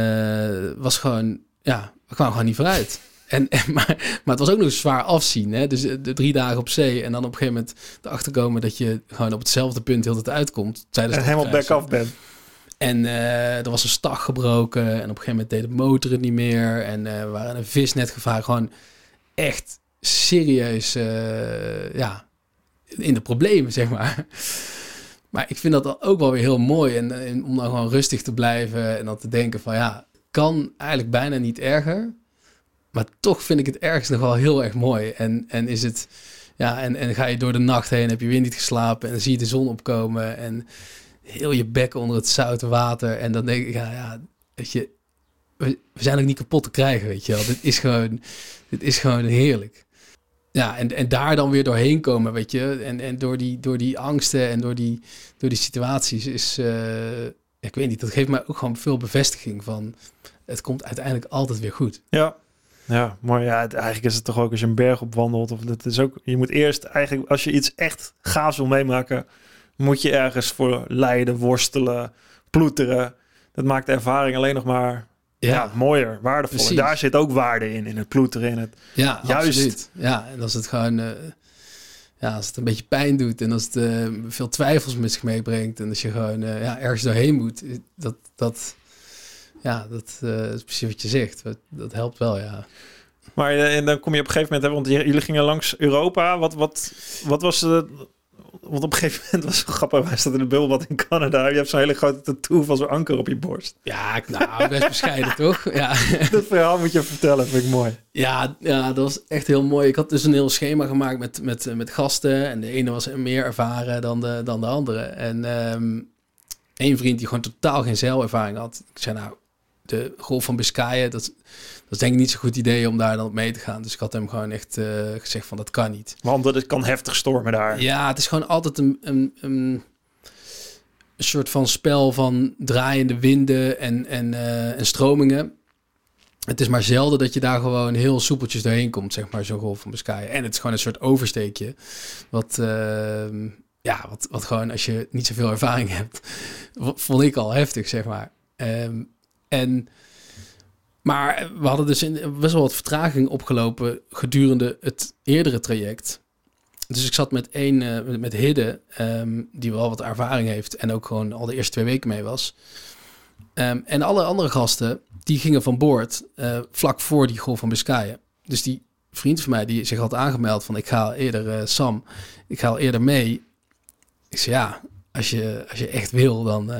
was gewoon, ja, we kwamen gewoon niet vooruit. En, en, maar, maar het was ook nog zwaar afzien. Hè? Dus de drie dagen op zee en dan op een gegeven moment erachter komen dat je gewoon op hetzelfde punt heel het uitkomt. Tijdens en helemaal back af bent. En uh, er was een stag gebroken en op een gegeven moment deed de motor het niet meer. En uh, we waren een visnet gevaren. Gewoon echt serieus, uh, ja, in de problemen, zeg maar. Maar ik vind dat dan ook wel weer heel mooi. En, en, om dan gewoon rustig te blijven en dan te denken van ja, kan eigenlijk bijna niet erger. Maar toch vind ik het ergens nog wel heel erg mooi. En, en is het, ja, en, en ga je door de nacht heen, heb je weer niet geslapen en zie je de zon opkomen en heel je bek onder het zoute water. En dan denk ik, ja, ja weet je, we, zijn ook niet kapot te krijgen, weet je wel. Dit is gewoon, dit is gewoon heerlijk. Ja, en, en daar dan weer doorheen komen, weet je. En, en door, die, door die angsten en door die, door die situaties is... Uh, ik weet niet, dat geeft mij ook gewoon veel bevestiging van... het komt uiteindelijk altijd weer goed. Ja, ja, maar ja, eigenlijk is het toch ook als je een berg opwandelt. Of dat is ook, je moet eerst eigenlijk, als je iets echt gaafs wil meemaken, moet je ergens voor lijden, worstelen, ploeteren. Dat maakt de ervaring alleen nog maar ja, ja mooier, waardevol. En daar zit ook waarde in, in het ploeteren, in het ja, juist. Absoluut. Ja, en als het gewoon, uh, ja, als het een beetje pijn doet en als het uh, veel twijfels met zich meebrengt en als je gewoon uh, ja, ergens doorheen moet, dat, dat, ja, dat is precies wat je zegt. Dat, dat helpt wel, ja. Maar en dan kom je op een gegeven moment, want jullie gingen langs Europa. Wat, wat, wat was de, want op een gegeven moment was het grappig. Wij zaten in de wat in Canada. Je hebt zo'n hele grote tattoo van zo'n anker op je borst. Ja, nou, best bescheiden toch? Ja. Dat verhaal moet je vertellen, vind ik mooi. Ja, ja, dat was echt heel mooi. Ik had dus een heel schema gemaakt met, met, met gasten. En de ene was meer ervaren dan de, dan de andere. En um, één vriend die gewoon totaal geen zeilervaring had. Ik zei nou, de golf van Biscayen, dat dat is denk ik niet zo'n goed idee om daar dan op mee te gaan. Dus ik had hem gewoon echt uh, gezegd van dat kan niet. Want het kan heftig stormen daar. Ja, het is gewoon altijd een, een, een een soort van spel van draaiende winden en, en, eh, en stromingen. Het is maar zelden dat je daar gewoon heel soepeltjes doorheen komt, zeg maar, zo'n golf van Biscayen. En het is gewoon een soort oversteekje. Wat, ehm, ja, wat, wat gewoon als je niet zoveel ervaring hebt, vond ik al heftig, zeg maar. Ehm, en, maar we hadden dus best wel wat vertraging opgelopen gedurende het eerdere traject. Dus ik zat met één, uh, met Hidde, ehm, die wel wat ervaring heeft en ook gewoon al de eerste twee weken mee was. Ehm, en alle andere gasten, die gingen van boord uh, vlak voor die golf van Biscayen. Dus die vriend van mij, die zich had aangemeld van ik ga eerder, uh, Sam, ik ga al eerder mee. Ik zei ja, als je, als je echt wil, dan,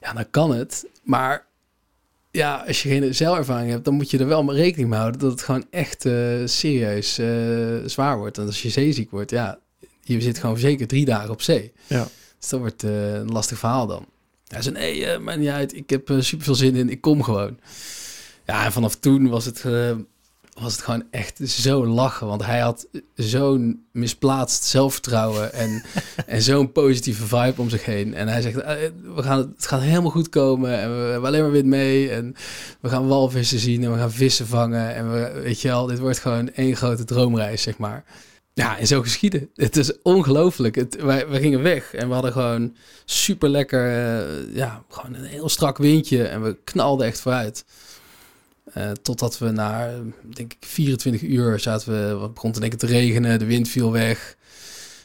ja, dan kan het. Maar ja, als je geen zelfervaring hebt, dan moet je er wel mee rekening mee houden dat het gewoon echt uh, serieus uh, zwaar wordt. En als je zeeziek wordt, ja, je zit gewoon zeker drie dagen op zee. Ja. Dus dat wordt uh, een lastig verhaal dan. Hij zei, nee, maar niet uit, ik heb super veel zin in, ik kom gewoon. Ja, en vanaf toen was het was het gewoon echt zo lachen. Want hij had zo'n misplaatst zelfvertrouwen en, en zo'n positieve vibe om zich heen. En hij zegt, eh, we gaan, het gaat helemaal goed komen en we hebben alleen maar wit mee. En we gaan walvissen zien en we gaan vissen vangen. En we, weet je wel, dit wordt gewoon één grote droomreis, zeg maar. Ja, en zo geschieden. Het is ongelooflijk. Het, wij, wij gingen weg en we hadden gewoon super lekker, uh, ja, gewoon een heel strak windje. En we knalden echt vooruit. Uh, totdat we na, denk ik, 24 uur zaten we, wat begon te denken te regenen, de wind viel weg.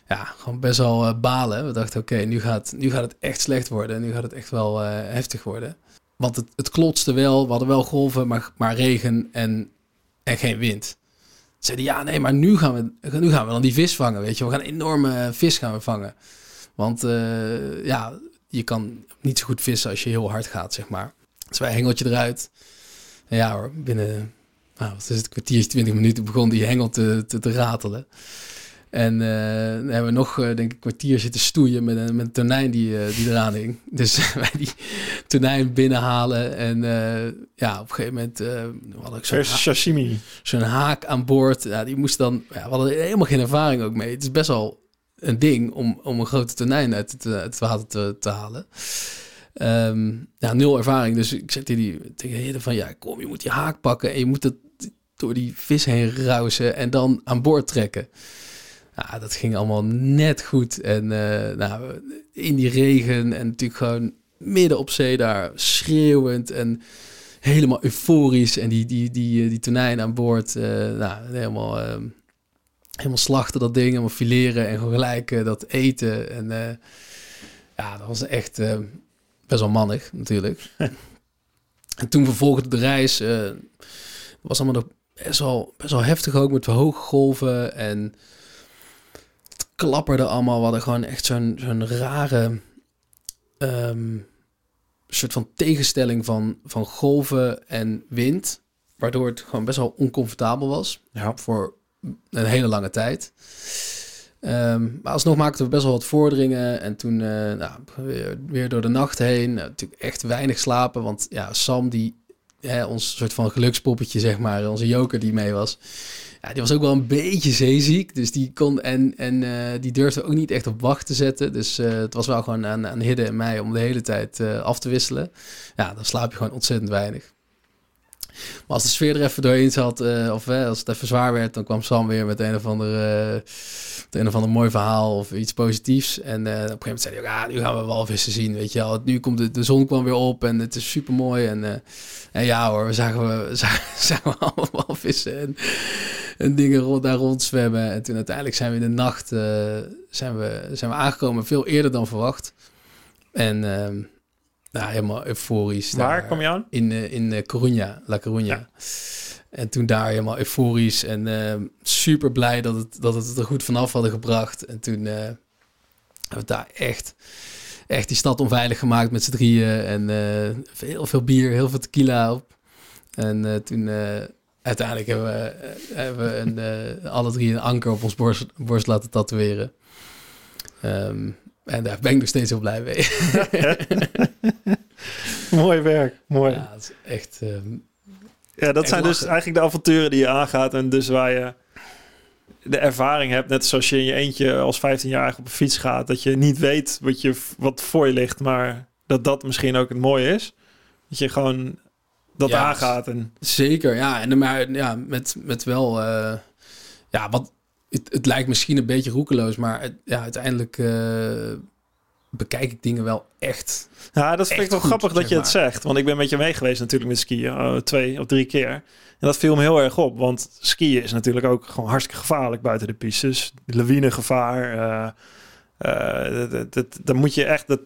Ja, gewoon best wel uh, balen. We dachten, oké, nu, gaat, nu gaat het echt slecht worden. Nu gaat het echt wel uh, heftig worden. Want het, het klotste wel, we hadden wel golven, maar, maar regen en, en geen wind. Zeiden, ja, nee, maar nu gaan, we, nu gaan we dan die vis vangen, weet je. We gaan enorme vis gaan we vangen. Want ja, je kan niet zo goed vissen als je heel hard gaat, zeg maar. Dus wij hengeltje eruit. Ja hoor, binnen nou, wat is het, kwartiertje, twintig minuten begon die hengel te, te, te ratelen. En uh, dan hebben we nog, uh, denk ik, een kwartier zitten stoeien met een, met een tonijn die, uh, die eraan hing. Dus wij die tonijn binnenhalen. En ja, op een gegeven moment had ik zo'n sashimi. Zo'n haak aan boord. Ja, die moest dan, ja, we hadden helemaal geen ervaring ook mee. Het is best wel een ding om, om een grote tonijn uit het, het water te, te halen. Um, ja, nul ervaring. Dus ik zei tegen die tegen van ja, kom, je moet die haak pakken en je moet het door die vis heen rausen en dan aan boord trekken. Ja, dat ging allemaal net goed. En uh, nou, in die regen en natuurlijk gewoon midden op zee daar schreeuwend en helemaal euforisch. En die, die, die, die tonijn aan boord, uh, nou, helemaal, uh, helemaal slachten dat ding, helemaal fileren en gelijk dat eten. En ja, dat was echt best wel mannig natuurlijk. en toen vervolgde de reis, uh, was allemaal nog best wel, best wel heftig ook met hoge golven en het klapperde allemaal. We hadden gewoon echt zo'n zo'n rare um, soort van tegenstelling van, van golven en wind, waardoor het gewoon best wel oncomfortabel was ja. voor een hele lange tijd. Um, maar alsnog maakten we best wel wat vorderingen. En toen uh, nou, weer, door de nacht heen. Uh, natuurlijk echt weinig slapen. Want ja, Sam, die, hè, ons soort van gelukspoppetje, zeg maar, onze joker die mee was. Ja, die was ook wel een beetje zeeziek. Dus die kon en, en uh, die durfde ook niet echt op wacht te zetten. Dus het was wel gewoon aan, aan Hidde en mij om de hele tijd af te wisselen. Ja, dan slaap je gewoon ontzettend weinig. Maar als de sfeer er even doorheen zat, uh, of uh, als het even zwaar werd, dan kwam Sam weer met een of ander, uh, een of ander mooi verhaal of iets positiefs. En op een gegeven moment zei hij, ja, nu gaan we walvissen zien, weet je wel. Nu komt de, de zon kwam weer op en het is super mooi. En, en ja hoor, we zagen, we zagen we allemaal walvissen en, en dingen rond, daar rondzwemmen. En toen uiteindelijk zijn we in de nacht zijn we, zijn we aangekomen, veel eerder dan verwacht. En ehm, nou, helemaal euforisch. Waar kom je aan? In, uh, in uh, Coruña, La Coruña. Ja. En toen daar helemaal euforisch en uh, super blij dat, het, dat het er goed vanaf hadden gebracht. En toen hebben we daar echt, echt die stad onveilig gemaakt met z'n drieën. En heel veel bier, heel veel tequila op. En toen uiteindelijk hebben we, hebben we een, alle drie een anker op ons borst, borst laten tatoeëren. Um, en daar ben ik nog steeds heel blij mee. mooi werk, mooi. Ja, dat is echt... Um, ja, dat zijn dus eigenlijk de avonturen die je aangaat en dus waar je de ervaring hebt, net zoals je in je eentje als 15-jarige op een fiets gaat, dat je niet weet wat, je, wat voor je ligt, maar dat dat misschien ook het mooie is. Dat je gewoon dat Ja, aangaat. En, Zeker, ja. En maar ja, met, met wel, eh, ja, wat het, het lijkt misschien een beetje roekeloos, maar het- ja, uiteindelijk eh, bekijk ik dingen wel echt. ja, dat vind ik wel goed, grappig dat je het zegt. Want ik ben met je mee geweest natuurlijk met skiën, eh, twee of drie keer. En dat viel me heel erg op, want skiën is natuurlijk ook gewoon hartstikke gevaarlijk buiten de pistes. Lawinegevaar. eh eh, dat, dat, dat, dan moet je echt... Dat,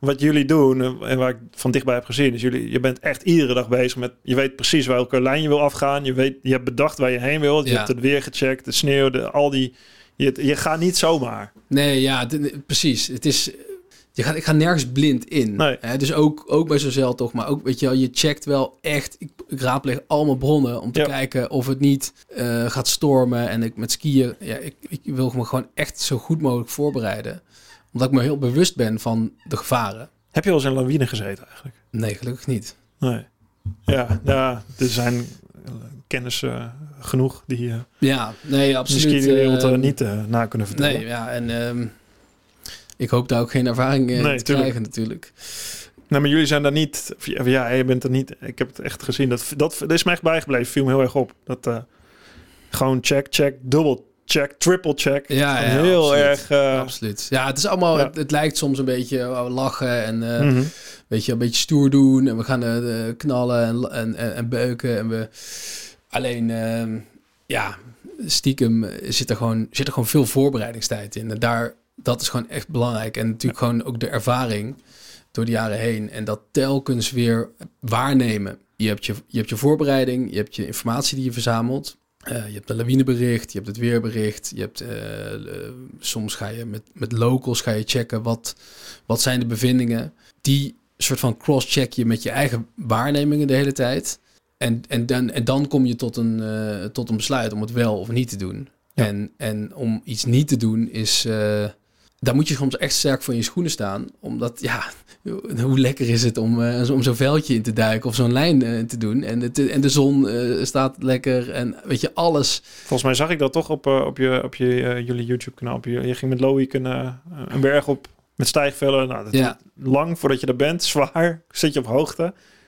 wat jullie doen, eh, en waar ik van dichtbij heb gezien, is jullie, je bent echt iedere dag bezig met, je weet precies welke lijn je wil afgaan. Je weet, je hebt bedacht waar je heen wil. Je Ja. hebt het weer gecheckt, de sneeuw, de, al die, je, je gaat niet zomaar. Nee, ja, precies. Het is, je gaat, ik ga nergens blind in. Nee. Hè, dus ook, ook bij zo'n zeil toch, maar ook, weet je wel, je checkt wel echt. Ik, ik raadpleeg allemaal bronnen om te Ja. kijken of het niet eh, gaat stormen. En ik met skiën, ja, ik, ik wil me gewoon echt zo goed mogelijk voorbereiden. Omdat ik me heel bewust ben van de gevaren. Heb je wel eens in een lawine gezeten eigenlijk? Nee, gelukkig niet. Nee. Ja, ja er zijn eh, kennis eh, genoeg die eh Ja, nee, absoluut. eh, eh, niet na kunnen vertellen. Nee, ja, en ehm, ik hoop daar ook geen ervaring in Nee, te tuurlijk. krijgen natuurlijk. Nee, maar jullie zijn daar niet. Ja, je bent er niet. Ik heb het echt gezien. Dat, dat, dat is me echt bijgebleven. Viel me heel erg op. Dat gewoon check, check, dubbel check, triple check. Ja, heel absoluut. erg. eh, Absoluut. Ja, het is allemaal, Ja. het, het lijkt soms een beetje oh, lachen en eh, mhm. weet je, een beetje stoer doen. En we gaan eh, eh, knallen en, en, en, en beuken. En we alleen, ehm, ja, stiekem zit er, gewoon, zit er gewoon veel voorbereidingstijd in. En daar, dat is gewoon echt belangrijk. En natuurlijk gewoon ook de ervaring door de jaren heen. En dat telkens weer waarnemen. Je hebt je, je, hebt je voorbereiding, je hebt je informatie die je verzamelt. Eh, je hebt een lawinebericht, je hebt het weerbericht. Je hebt, eh, eh, soms ga je met, met locals ga je checken wat, wat zijn de bevindingen. Die soort van cross-check je met je eigen waarnemingen de hele tijd. En, en, dan, en dan kom je tot een, tot een besluit om het wel of niet te doen. Ja. En, en om iets niet te doen is... daar moet je soms echt sterk voor in je schoenen staan. Omdat, ja, hoe lekker is het om, eh, om zo'n veldje in te duiken of zo'n lijn eh, te doen. En, het, en de zon eh, staat lekker en weet je, alles. Volgens mij zag ik dat toch op, op, je, op je, jullie YouTube-kanaal. Je, je ging met Loïc een, een berg op met stijgvellen. Nou, dat Ja. lang voordat je er bent, zwaar, zit je op hoogte.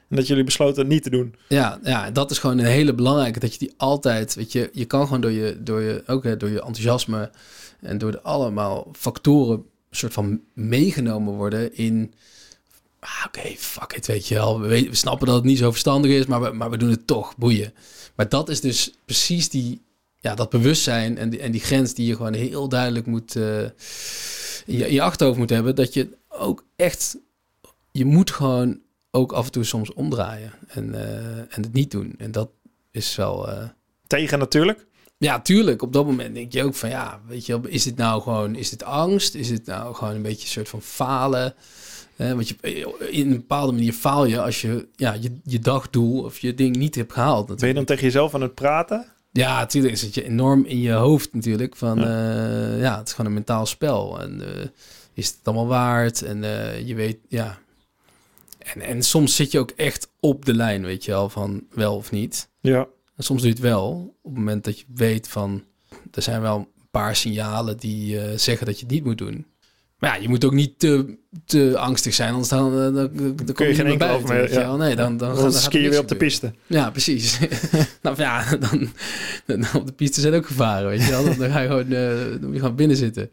En dat jullie besloten niet te doen. Ja, ja, dat is gewoon een hele belangrijke. Dat je die altijd, weet je, je kan gewoon door je, door je, ook hè, door je enthousiasme en door allemaal factoren soort van meegenomen worden in. Ah, Oké, fuck it, weet je wel. We snappen dat het niet zo verstandig is, maar we, maar we doen het toch, boeien. Maar dat is dus precies die, ja, dat bewustzijn en die, en die grens die je gewoon heel duidelijk moet eh, in, je, in je achterhoofd moet hebben. Dat je ook echt, je moet gewoon ook af en toe soms omdraaien en, eh, en het niet doen. En dat is wel. eh, Tegen natuurlijk. Ja, tuurlijk. Op dat moment denk je ook van ja, weet je, wel, is dit nou gewoon, is dit angst? Is dit nou gewoon een beetje een soort van falen? Eh, want je, in een bepaalde manier faal je als je ja, je, je dagdoel of je ding niet hebt gehaald. Ben je Natuurlijk. dan tegen jezelf aan het praten? Ja, natuurlijk zit je enorm in je hoofd natuurlijk. Van ja, ja het is gewoon een mentaal spel. En eh, is het allemaal waard? En eh, je weet, ja. En, en soms zit je ook echt op de lijn, weet je wel, van wel of niet. Ja. En soms doe je het wel op het moment dat je weet van... Er zijn wel een paar signalen die eh, zeggen dat je het niet moet doen. Maar ja, je moet ook niet te, te angstig zijn, anders dan, eh, dan, dan, kom je geen enkel over meer, ja. Nee, dan, dan, Dan, ski je weer op de piste. Ja, precies. nou ja, dan, dan op de piste zijn ook gevaren, weet je wel. Dan, dan ga je gewoon, eh, dan moet je gewoon binnen zitten.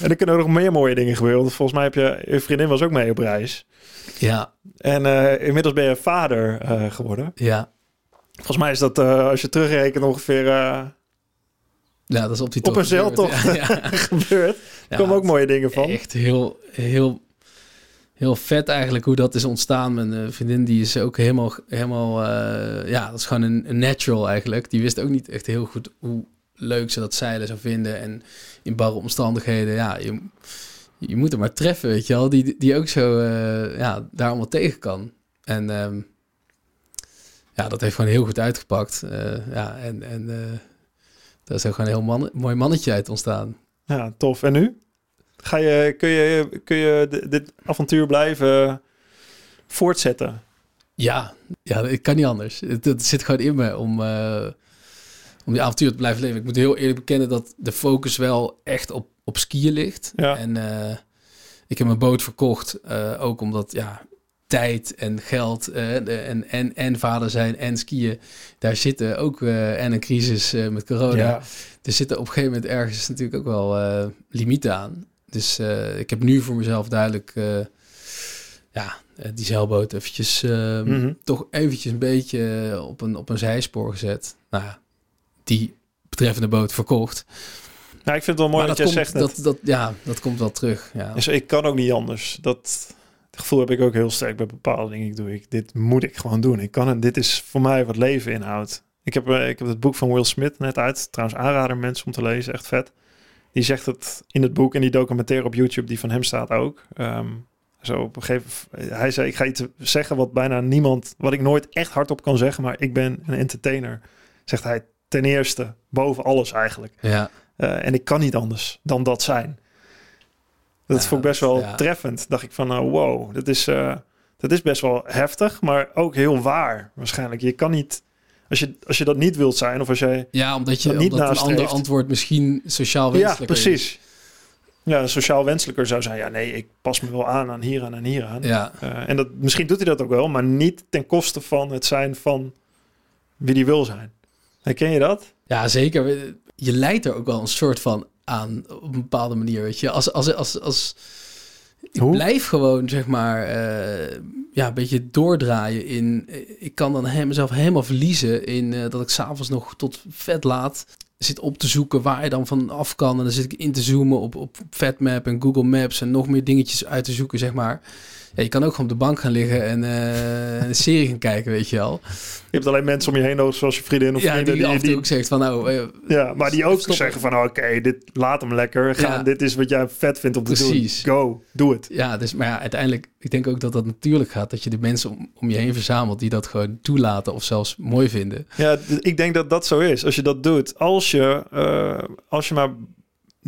En er kunnen nog meer mooie dingen gebeuren. Want volgens mij heb je... Je vriendin was ook mee op reis. Ja, En inmiddels ben je vader geworden. ja. Volgens mij is dat, eh, als je terugrekent, ongeveer eh, Ja, dat is op die Op een gebeurd. zeiltocht. Ja, ja. gebeurd. Er komen ook mooie dingen van. Echt heel, heel, heel vet eigenlijk hoe dat is ontstaan. Mijn eh, vriendin die is ook helemaal, helemaal ja, dat is gewoon een, een natural eigenlijk. Die wist ook niet echt heel goed hoe leuk ze dat zeilen zou vinden. En in barre omstandigheden, ja, je, je moet er maar treffen, weet je wel. Die, die ook zo, ja, daar allemaal tegen kan. En ehm, ja, dat heeft gewoon heel goed uitgepakt. Eh, ja, en, en eh, daar is ook gewoon een heel man, mooi mannetje uit ontstaan. Ja, tof. En nu? Ga je, kun je, kun je di- dit avontuur blijven voortzetten? Ja, ja, ik kan niet anders. Het, het zit gewoon in me om, eh, om die avontuur te blijven leven. Ik moet heel eerlijk bekennen dat de focus wel echt op, op skiën ligt. Ja. En ik heb mijn boot verkocht, ook omdat ja, tijd en geld eh, en, en, en vader zijn en skiën, daar zitten ook eh, en een crisis eh, met corona. Ja. Er zitten op een gegeven moment ergens natuurlijk ook wel limieten aan. Dus ik heb nu voor mezelf duidelijk ja, die zeilboot eventjes eh, Mhm. toch eventjes een beetje op een, op een zijspoor gezet. Nou ja, die betreffende boot verkocht. Nou, ik vind het wel mooi dat, dat, jij komt, zegt dat, dat, ja, dat komt wel terug. Ja. Dus ik kan ook niet anders. Dat het gevoel heb ik ook heel sterk bij bepaalde dingen. Ik doe ik, dit moet ik gewoon doen. Ik kan het. Dit is voor mij wat leven inhoudt. Ik heb, eh, ik heb het boek van Will Smith net uit. Trouwens, aanrader mensen om te lezen. Echt vet. Die zegt het in het boek en die documentaire op YouTube die van hem staat ook. Ehm, zo op een gegeven hij zei: Ik ga iets zeggen wat bijna niemand, wat ik nooit echt hardop kan zeggen, maar ik ben een entertainer. Zegt hij ten eerste boven alles eigenlijk. ja. Eh, en ik kan niet anders dan dat zijn. Dat Ja, vond ik best wel ja. treffend. Dacht ik van, nou, wow, dat is, eh, dat is best wel heftig, maar ook heel waar waarschijnlijk. Je kan niet, als je, als je dat niet wilt zijn, of als jij... ja, omdat, je, Dat niet omdat een ander antwoord misschien sociaal Ja, wenselijker is. precies. Ja, sociaal wenselijker zou zijn, ja, nee, ik pas me wel aan aan hieraan en hieraan. Ja, Eh, en dat, misschien doet hij dat ook wel, maar niet ten koste van het zijn van wie die wil zijn. Herken je dat? ja, zeker. Je leidt er ook wel een soort van aan op een bepaalde manier. Weet je, als, als, als, als ik Hoe? blijf gewoon zeg maar eh, ja, een beetje doordraaien in. eh, Ik kan dan he- mezelf helemaal verliezen in eh, dat ik s'avonds nog tot vet laat zit op te zoeken waar je dan van af kan. En dan zit ik in te zoomen op, op Fatmap en Google Maps en nog meer dingetjes uit te zoeken, zeg maar. Ja, je kan ook gewoon op de bank gaan liggen en eh, een serie gaan kijken, weet je wel. Je hebt alleen mensen om je heen nodig, zoals je vriendin of Ja, vrienden, die, af en toe die, ook zegt van nou, eh, Ja, maar die ook Stoppen. zeggen van oké, dit laat hem lekker gaan. Ja. Dit is wat jij vet vindt om te Precies. doen. Go, doe het. Ja, dus, maar ja, uiteindelijk, ik denk ook dat dat natuurlijk gaat. Dat je de mensen om, om je heen verzamelt die dat gewoon toelaten of zelfs mooi vinden. Ja, ik denk dat dat zo is. Als je dat doet, als je, eh, als je maar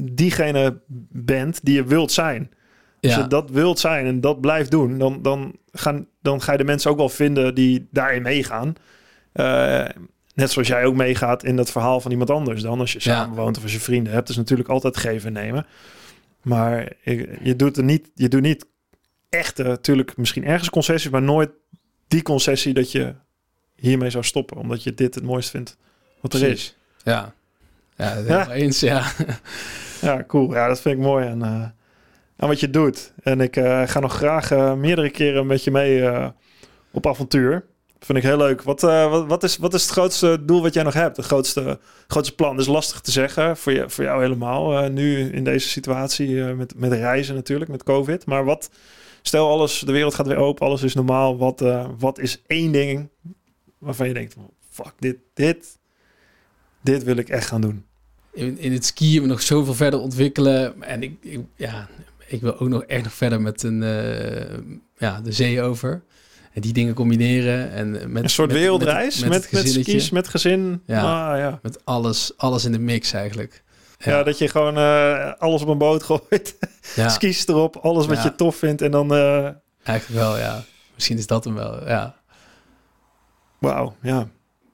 diegene bent die je wilt zijn. Als je dat wilt zijn en dat blijft doen, dan, dan, gaan, dan ga je de mensen ook wel vinden die daarin meegaan. Eh, net zoals jij ook meegaat in dat verhaal van iemand anders dan. Als je samen woont of als je vrienden hebt. Dus natuurlijk altijd geven en nemen. Maar je, doet er niet, je doet niet echte, natuurlijk misschien ergens concessies, maar nooit die concessie dat je hiermee zou stoppen. Omdat je dit het mooist vindt wat er Precies. is. ja. Ja, eens, ja. Ja, cool. Ja, dat vind ik mooi aan, eh, aan wat je doet. En ik eh, ga nog graag eh, meerdere keren met je mee eh, op avontuur. Vind ik heel leuk. Wat, wat, wat, is, wat is het grootste doel wat jij nog hebt? Het grootste, grootste plan? Dat is lastig te zeggen voor, je, voor jou helemaal. nu in deze situatie met, met reizen natuurlijk, met COVID. Maar wat, stel alles, de wereld gaat weer open, alles is normaal. Wat, wat is één ding waarvan je denkt, fuck, dit, dit, dit wil ik echt gaan doen. In, in het skiën nog zoveel verder ontwikkelen. En ik, ik, ja, ik wil ook nog echt nog verder met een, eh, ja, de zee over. En die dingen combineren. En met, Een soort met- wereldreis met, met, gezinnetje. skis, met gezin. Ja. Ah, ja. Met alles, alles in de mix eigenlijk. Ja, dat je gewoon eh, alles op een boot gooit. ja, Skis erop, alles wat je tof vindt. En dan, eh eigenlijk wel, ja. Misschien is dat hem wel, ja. wauw, ja.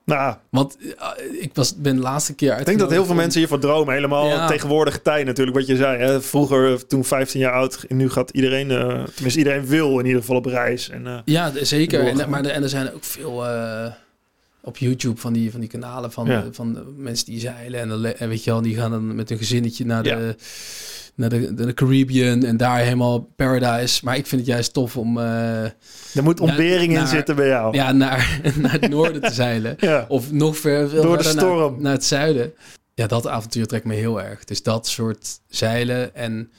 Nou, Want eh, ik was, ben de laatste keer ik denk dat heel veel mensen hiervoor dromen. Helemaal Ja. tegenwoordige tijd natuurlijk, wat je zei. Hè? Vroeger, toen 15 jaar oud, nu gaat iedereen, eh, tenminste iedereen wil in ieder geval op reis. En, eh, Ja, zeker. En, maar er, en er zijn ook veel eh, op YouTube van die, van die kanalen van, Ja. van mensen die zeilen. En, dan en weet je wel, die gaan dan met hun gezinnetje naar de, Ja. Naar de, de Caribbean en daar helemaal paradise. Maar ik vind het juist tof om eh, er moet ontbering in zitten bij jou. ja, naar, naar het noorden te zeilen. Ja. Of nog ver, veel Door de verder naar-. Naar, het zuiden. Ja, dat avontuur trekt me heel erg. Dus dat soort zeilen en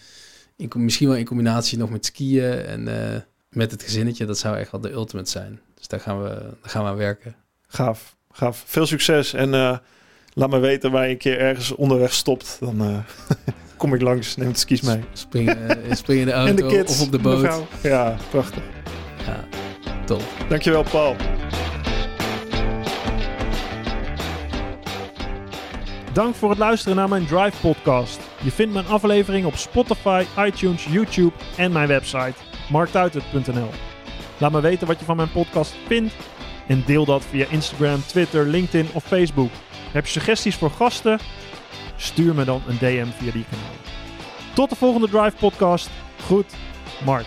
in, misschien wel in combinatie nog met skiën en eh, met het gezinnetje. Dat zou echt wel de ultimate zijn. Dus daar gaan we, daar gaan we aan werken. Gaaf, gaaf. Veel succes en eh, laat me weten waar je een keer ergens onderweg stopt. Dan kom ik langs, neem de skis mee. Springen, eh, springen in de En auto de kids. of op de boot. mevrouw. Ja, prachtig. Ja, top. Dankjewel, Paul. Dank voor het luisteren naar mijn Drive podcast. Je vindt mijn aflevering op Spotify, iTunes, YouTube en mijn website marktuitert.nl. Laat me weten wat je van mijn podcast vindt en deel dat via Instagram, Twitter, LinkedIn of Facebook. Heb je suggesties voor gasten? Stuur me dan een DM via die kanaal. Tot de volgende Drive podcast. Goed, Mark.